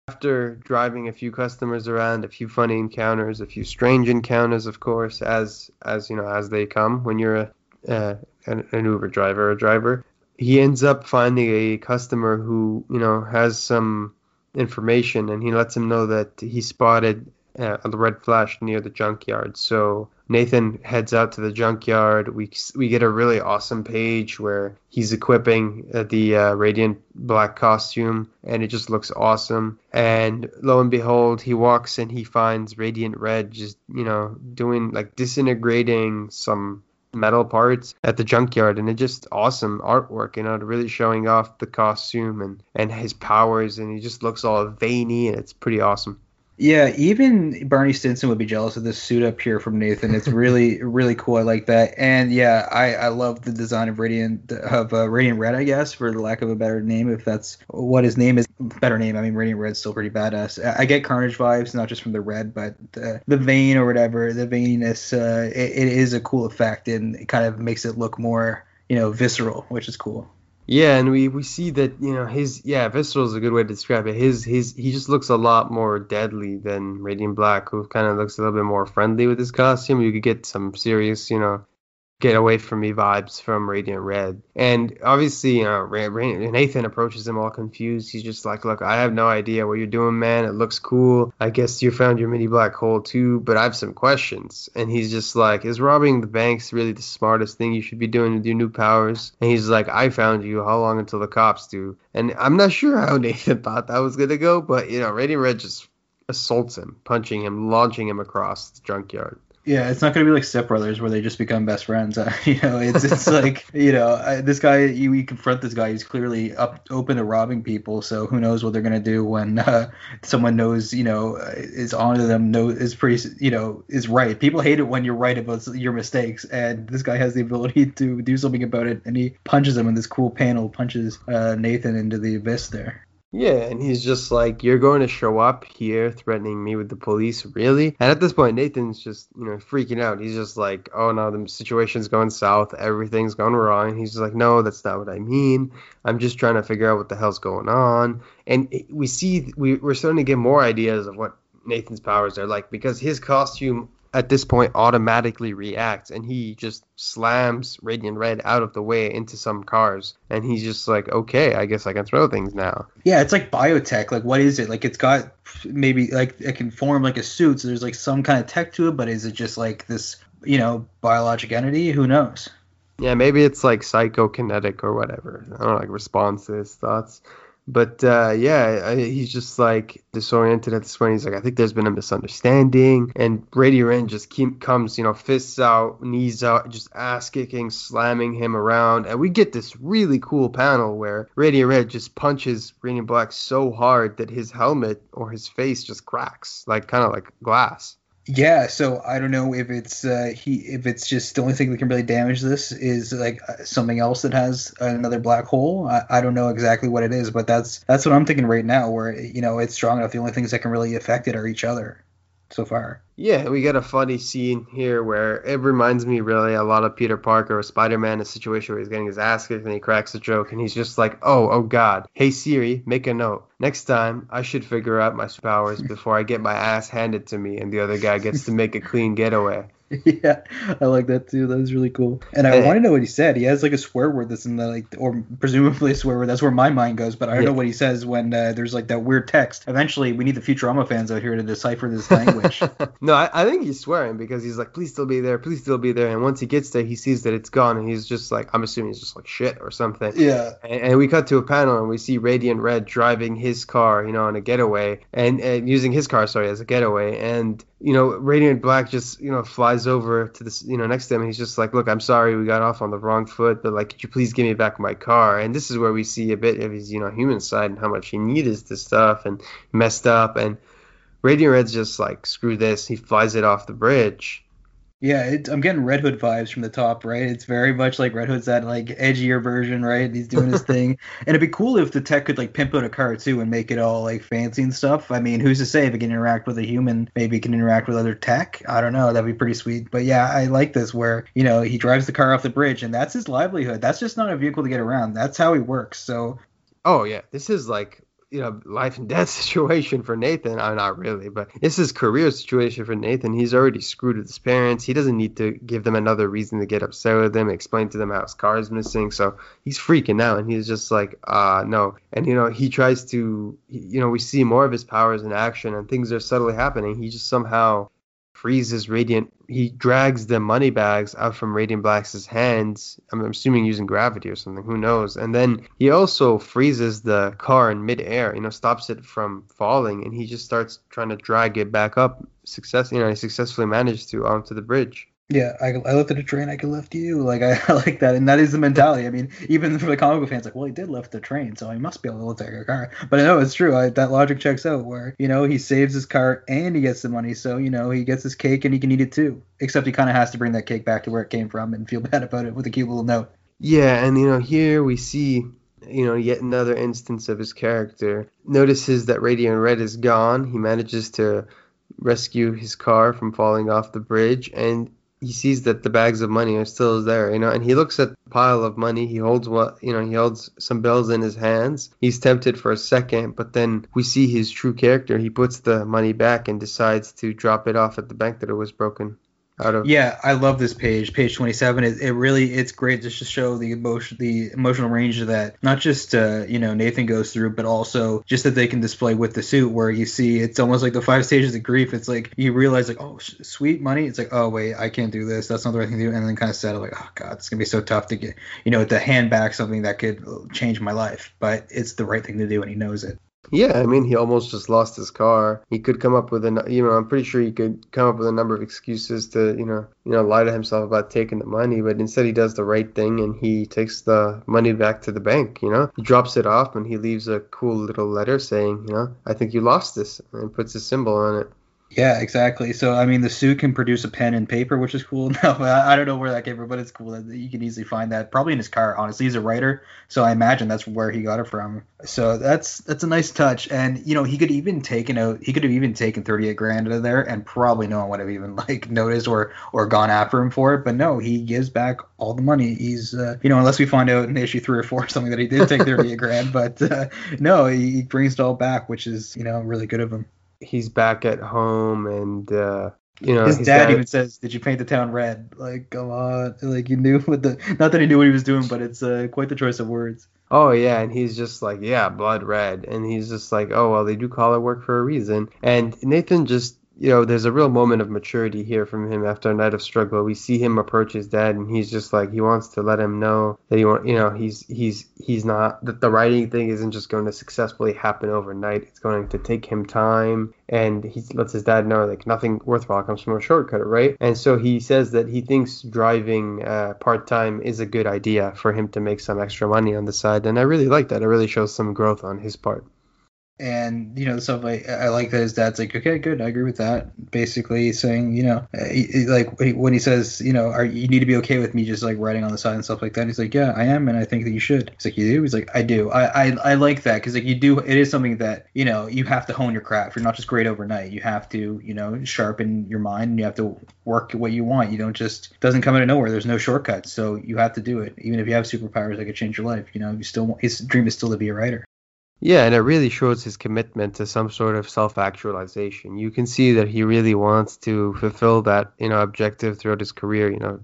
After driving a few customers around a few funny encounters a few strange encounters of course as as you know as they come when you're a uh, an, an uber driver a driver he ends up finding a customer who you know has some information and he lets him know that he spotted uh, a red flash near the junkyard so Nathan heads out to the junkyard. We we get a really awesome page where he's equipping uh, the uh, radiant black costume, and it just looks awesome. And lo and behold, he walks and he finds radiant red, just you know, doing like disintegrating some metal parts at the junkyard and it just awesome artwork you know really showing off the costume and and his powers and he just looks all veiny and it's pretty awesome Yeah, even Barney Stinson would be jealous of this suit up here from Nathan. It's really, really cool. I like that. And yeah, I, I love the design of Radiant of uh, Radiant Red, I guess, for the lack of a better name. If that's what his name is, better name. I mean, Radiant Red's still pretty badass. I, I get Carnage vibes, not just from the red, but uh, the vein or whatever, the veininess. Uh, it, it is a cool effect, and it kind of makes it look more, you know, visceral, which is cool. Yeah, and we, we see that you know his yeah visceral is a good way to describe it. His his he just looks a lot more deadly than Radiant Black, who kind of looks a little bit more friendly with his costume. You could get some serious you know get away from me vibes from Radiant Red. And obviously, Ra- Nathan approaches him all confused. He's just like, "Look, I have no idea what you're doing, man. It looks cool. I guess you found your mini black hole too, but I have some questions." And he's just like, "Is robbing the banks really the smartest thing you should be doing with your new powers?" And he's like, "I found you. How long until the cops do?" And I'm not sure how Nathan thought that was gonna go, but you know, Radiant Red just assaults him, punching him, launching him across the junkyard. Yeah, it's not gonna be like Step Brothers where they just become best friends. You know, it's it's like you know uh, this guy. You, you confront this guy. He's clearly up open to robbing people. So who knows what they're gonna do when uh, someone knows you know uh, is onto them. Know is pretty you know is right. People hate it when you're right about your mistakes, and this guy has the ability to do something about it. And he punches him in this cool panel. Punches uh, Nathan into the abyss there. Yeah, and he's just like, You're going to show up here threatening me with the police, really? And at this point, Nathan's just, you know, freaking out. He's just like, Oh no, the situation's going south, everything's going wrong. And he's just like, No, that's not what I mean. I'm just trying to figure out what the hell's going on. And we see, we, we're starting to get more ideas of what Nathan's powers are like because his costume at this point automatically reacts and he just slams Radiant Red out of the way into some cars. And he's just like, Okay, I guess I can throw things now. Yeah, it's like biotech. Like, what is it? Like, it's got maybe like it can form like a suit. So there's like some kind of tech to it, but is it just like this, you know, biologic entity? Who knows? Yeah, maybe it's like psychokinetic or whatever. I don't know, like responses, thoughts. But uh, yeah, he's just like disoriented at this point. He's like, I think there's been a misunderstanding. And Brady Ren just keep, comes, you know, fists out, knees out, just ass kicking, slamming him around. And we get this really cool panel where Radiant Red just punches Radiant Black so hard that his helmet or his face just cracks, like kind of like glass. Yeah, so I don't know if it's uh, he if it's just the only thing that can really damage this is like uh, something else that has another black hole. I, I don't know exactly what it is, but that's that's what I'm thinking right now. Where you know it's strong enough. The only things that can really affect it are each other so far. Yeah, we got a funny scene here where it reminds me really a lot of Peter Parker or Spider-Man, a situation where he's getting his ass kicked and he cracks a joke and he's just like, "Oh, oh God, hey Siri, make a note. Next time, I should figure out my powers before I get my ass handed to me and the other guy gets to make a clean getaway." yeah, I like that too. That was really cool. And I Hey. want to know what he said. He has like a swear word that's in the like, or presumably a swear word. That's where my mind goes. But I don't Yeah. know what he says when uh, there's like that weird text. Eventually, we need the Futurama fans out here to decipher this language. no, I, I think he's swearing because he's like, please still be there, please still be there. And once he gets there, he sees that it's gone, and he's just like, I'm assuming he's just like shit or something. yeah. And, and we cut to a panel, and we see Radiant Red driving his car, you know, on a getaway, and, and using his car, sorry, as a getaway. And you know, Radiant Black just you know flies over to this, you know, next to him, and he's just like, look, I'm sorry, we got off on the wrong foot, but like, could you please give me back my car? And this is where we see a bit of his, you know, human side and how much he needed this stuff and messed up and. Radiant Red's just like screw this. He flies it off the bridge. Yeah, it, I'm getting Red Hood vibes from the top, right? It's very much like Red Hood's that like edgier version, right? He's doing his thing, and it'd be cool if the tech could like pimp out a car too and make it all like fancy and stuff. I mean, who's to say if it can interact with a human, maybe it can interact with other tech? I don't know. That'd be pretty sweet. But yeah, I like this where you know he drives the car off the bridge, and that's his livelihood. That's just not a vehicle to get around. That's how he works. So Oh yeah, this is like you know life and death situation for Nathan. Uh, not really, but this is career situation for Nathan. He's already screwed with his parents. He doesn't need to give them another reason to get upset with them. Explain to them how his car is missing. So he's freaking out, and he's just like, uh no. And you know he tries to, you know, we see more of his powers in action, and things are subtly happening. He just somehow freezes Radiant. He drags the money bags out from Radiant Black's hands. I'm assuming using gravity or something. Who knows? And then he also freezes the car in midair. You know, stops it from falling, and he just starts trying to drag it back up. Success. You know, he successfully managed to onto the bridge. Yeah, I, I lifted a train, I could lift you. Like I, I like that, and that is the mentality. I mean, even for the comic book fans, like, well, he did lift the train, so he must be able to lift a car. But no, it's true. I, that logic checks out. Where you know he saves his car and he gets the money, so you know he gets his cake and he can eat it too. Except he kind of has to bring that cake back to where it came from and feel bad about it with a cute little note. Yeah, and you know, here we see, you know, yet another instance of his character. Notices that Radiant Red is gone. He manages to rescue his car from falling off the bridge, and he sees that the bags of money are still there, you know, and he looks at the pile of money. He holds what, you know, he holds some bills in his hands. He's tempted for a second, but then we see his true character. He puts the money back and decides to drop it off at the bank that it was broken out of. Yeah, I love this page, page 27. It, it really, it's great just to show the emotion, the emotional range that not just uh, you know Nathan goes through, but also just that they can display with the suit. Where you see, it's almost like the five stages of grief. It's like you realize, like, oh, sh- sweet money. It's like, oh wait, I can't do this. That's not the right thing to do. And then kind of settle, like, oh god, it's gonna be so tough to get, you know, to hand back something that could change my life. But it's the right thing to do, and he knows it. Yeah, I mean, he almost just lost his car. He could come up with a, you know, I'm pretty sure he could come up with a number of excuses to, you know, you know, lie to himself about taking the money, but instead he does the right thing and he takes the money back to the bank, you know. He drops it off and he leaves a cool little letter saying, you know, I think you lost this and puts a symbol on it. Yeah, exactly. So I mean, the suit can produce a pen and paper, which is cool. No, I I don't know where that came from, but it's cool that you can easily find that. Probably in his car. Honestly, he's a writer, so I imagine that's where he got it from. So that's that's a nice touch. And you know, he could even taken out. He could have even taken thirty eight grand out of there, and probably no one would have even like noticed or or gone after him for it. But no, he gives back all the money. He's uh, you know, unless we find out in issue three or four something that he did take thirty eight grand, but uh, no, he, he brings it all back, which is you know really good of him. He's back at home and, uh, you know, his his dad, even says, "Did you paint the town red?" Like, come on, like you knew what the not that he knew what he was doing, but it's uh, quite the choice of words. Oh yeah, and he's just like, yeah, blood red, and he's just like, oh well, they do call it work for a reason. And Nathan just, you know, there's a real moment of maturity here from him after a night of struggle. We see him approach his dad, and he's just like, he wants to let him know that he want, you know, he's he's he's not that the writing thing isn't just going to successfully happen overnight. It's going to take him time, and he lets his dad know like nothing worthwhile comes from a shortcut, right? And so he says that he thinks driving uh, part time is a good idea for him to make some extra money on the side, and I really like that. It really shows some growth on his part. And you know stuff like I like that his dad's like, okay, good, I agree with that. Basically saying, you know, uh, he, he- like when he says, you know, are you need to be okay with me just like writing on the side and stuff like that. He's like, yeah, I am, and I think that you should. He's like, you do? He's like, I do. I I, I like that because like you do. It is something that you know you have to hone your craft. You're not just great overnight. You have to you know sharpen your mind. and You have to work what you want. You don't just doesn't come out of nowhere. There's no shortcuts. So you have to do it. Even if you have superpowers that could change your life, you know, you still his dream is still to be a writer. Yeah, and it really shows his commitment to some sort of self-actualization. You can see that he really wants to fulfill that, you know, objective throughout his career. You know,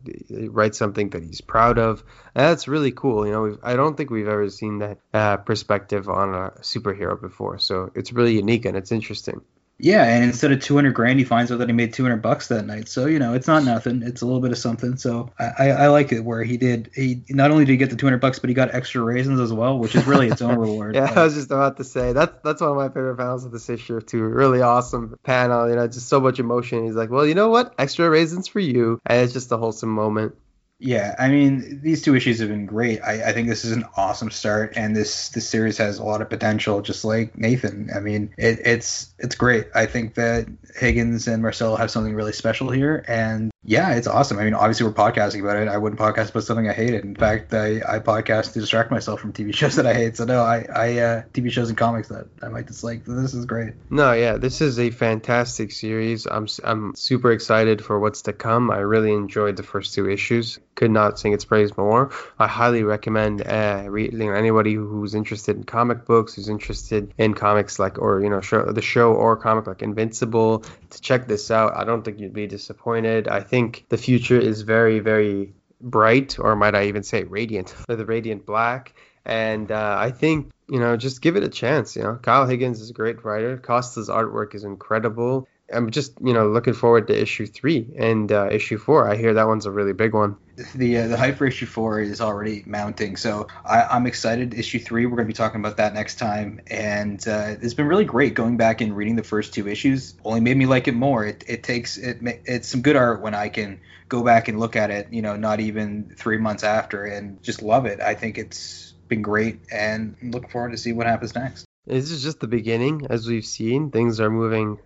write something that he's proud of. And that's really cool. You know, I don't think we've ever seen that uh, perspective on a superhero before. So it's really unique and it's interesting. Yeah, and instead of 200 grand, he finds out that he made 200 bucks that night. So you know, it's not nothing. It's a little bit of something. So I, I, I like it where he did. He not only did he get the 200 bucks, but he got extra raisins as well, which is really its own reward. yeah, I was just about to say that's that's one of my favorite panels of this issue too. Really awesome panel. You know, just so much emotion. He's like, well, you know what? Extra raisins for you, and it's just a wholesome moment. Yeah, I mean, these two issues have been great. I, I think this is an awesome start, and this this series has a lot of potential, just like Nathan. I mean, it, it's it's great. I think that Higgins and Marcelo have something really special here, and yeah, it's awesome. I mean, obviously we're podcasting about it. I wouldn't podcast about something I hated. In fact, I, I podcast to distract myself from TV shows that I hate. So no, I, I uh, TV shows and comics that I might dislike. This is great. No, yeah, this is a fantastic series. I'm I'm super excited for what's to come. I really enjoyed the first two issues. Could not sing its praise more. I highly recommend uh, reading anybody who's interested in comic books, who's interested in comics like or you know show, the show or comic like Invincible to check this out. I don't think you'd be disappointed. I think think the future is very, very bright, or might I even say radiant, the radiant black. And uh, I think, you know, just give it a chance. You know, Kyle Higgins is a great writer. Costa's artwork is incredible. I'm just you know looking forward to issue three and uh, issue four. I hear that one's a really big one. The uh, the hype for issue four is already mounting, so I, am excited. Issue three, we're going to be talking about that next time, and uh, it's been really great going back and reading the first two issues. Only made me like it more. It, it takes it it's some good art when I can go back and look at it. You know, not even three months after, and just love it. I think it's been great, and I'm looking forward to see what happens next. This is just the beginning, as we've seen. Things are moving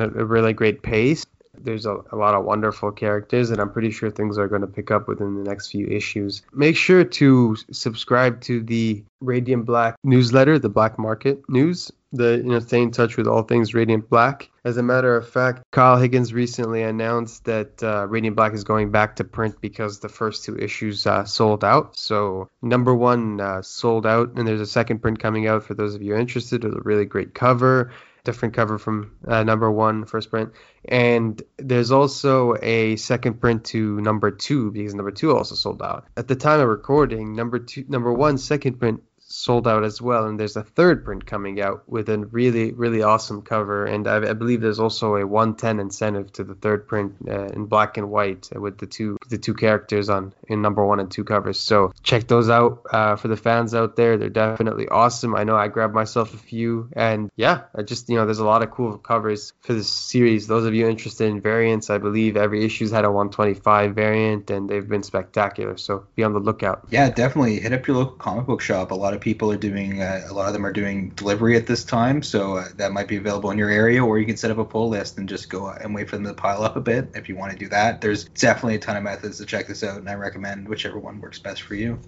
a, a really great pace. There's a, a, lot of wonderful characters, and I'm pretty sure things are going to pick up within the next few issues. Make sure to subscribe to the Radiant Black newsletter, the Black Market News. The you know stay in touch with all things Radiant Black. As a matter of fact, Kyle Higgins recently announced that uh, Radiant Black is going back to print because the first two issues uh, sold out. So number one uh, sold out, and there's a second print coming out for those of you interested. With a really great cover different cover from uh, number one, first print. And there's also a second print to number two because number two also sold out. At the time of recording, number two, number one, second print sold out as well. And there's a third print coming out with a really, really awesome cover. And I, I believe there's also a 110 incentive to the third print uh, in black and white with the two the two characters on in number one and two covers. So check those out uh, for the fans out there. They're definitely awesome. I know I grabbed myself a few, and yeah, I just you know there's a lot of cool covers for this series. Those of you interested in variants, I believe every issue's had a 125 variant, and they've been spectacular. So be on the lookout. Yeah, definitely hit up your local comic book shop. A lot of people are doing uh, a lot of them are doing delivery at this time, so uh, that might be available in your area, or you can set up a pull list and just go and wait for them to pile up a bit if you want to do that. There's definitely a ton of methods to check this out, and I recommend whichever one works best for you.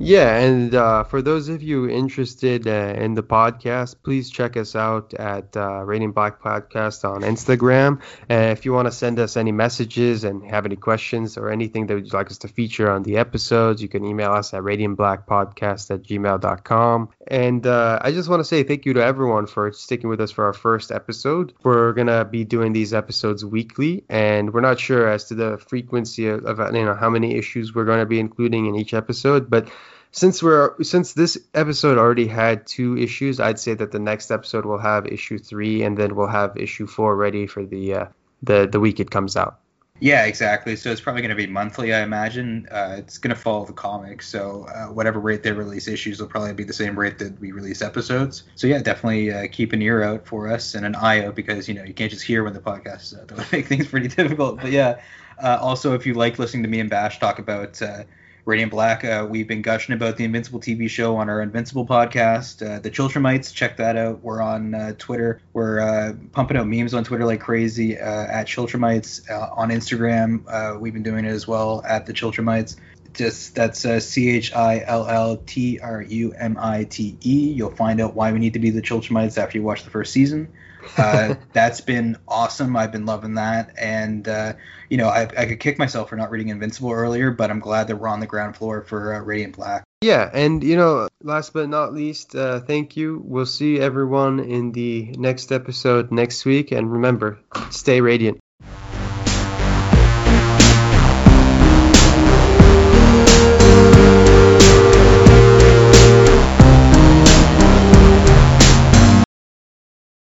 Yeah, and uh, for those of you interested uh, in the podcast, please check us out at uh, Radiant Black Podcast on Instagram. And if you want to send us any messages and have any questions or anything that you'd like us to feature on the episodes, you can email us at radiantblackpodcast at gmail.com. And uh, I just want to say thank you to everyone for sticking with us for our first episode. We're going to be doing these episodes weekly, and we're not sure as to the frequency of, of you know how many issues we're going to be including in each episode, but since we're since this episode already had two issues, I'd say that the next episode will have issue three, and then we'll have issue four ready for the uh, the the week it comes out. Yeah, exactly. So it's probably going to be monthly, I imagine. Uh, it's going to follow the comics, so uh, whatever rate they release issues will probably be the same rate that we release episodes. So yeah, definitely uh, keep an ear out for us and an eye out because you know you can't just hear when the podcast is out. That would make things pretty difficult. But yeah, uh, also if you like listening to me and Bash talk about uh, Radiant Black. Uh, we've been gushing about the Invincible TV show on our Invincible podcast. Uh, the Chilltrumites, check that out. We're on uh, Twitter. We're uh, pumping out memes on Twitter like crazy uh, at Chilltrumites. Uh, on Instagram, we've been doing it as well at the Chilltrumites. just that's C H I L L T R U M I T E. You'll find out why we need to be the Chilchemites after you watch the first season. Uh, that's been awesome. I've been loving that, and uh, you know, I, I could kick myself for not reading Invincible earlier, but I'm glad that we're on the ground floor for uh, Radiant Black. Yeah, and you know, last but not least, uh, thank you. We'll see everyone in the next episode next week, and remember, stay radiant.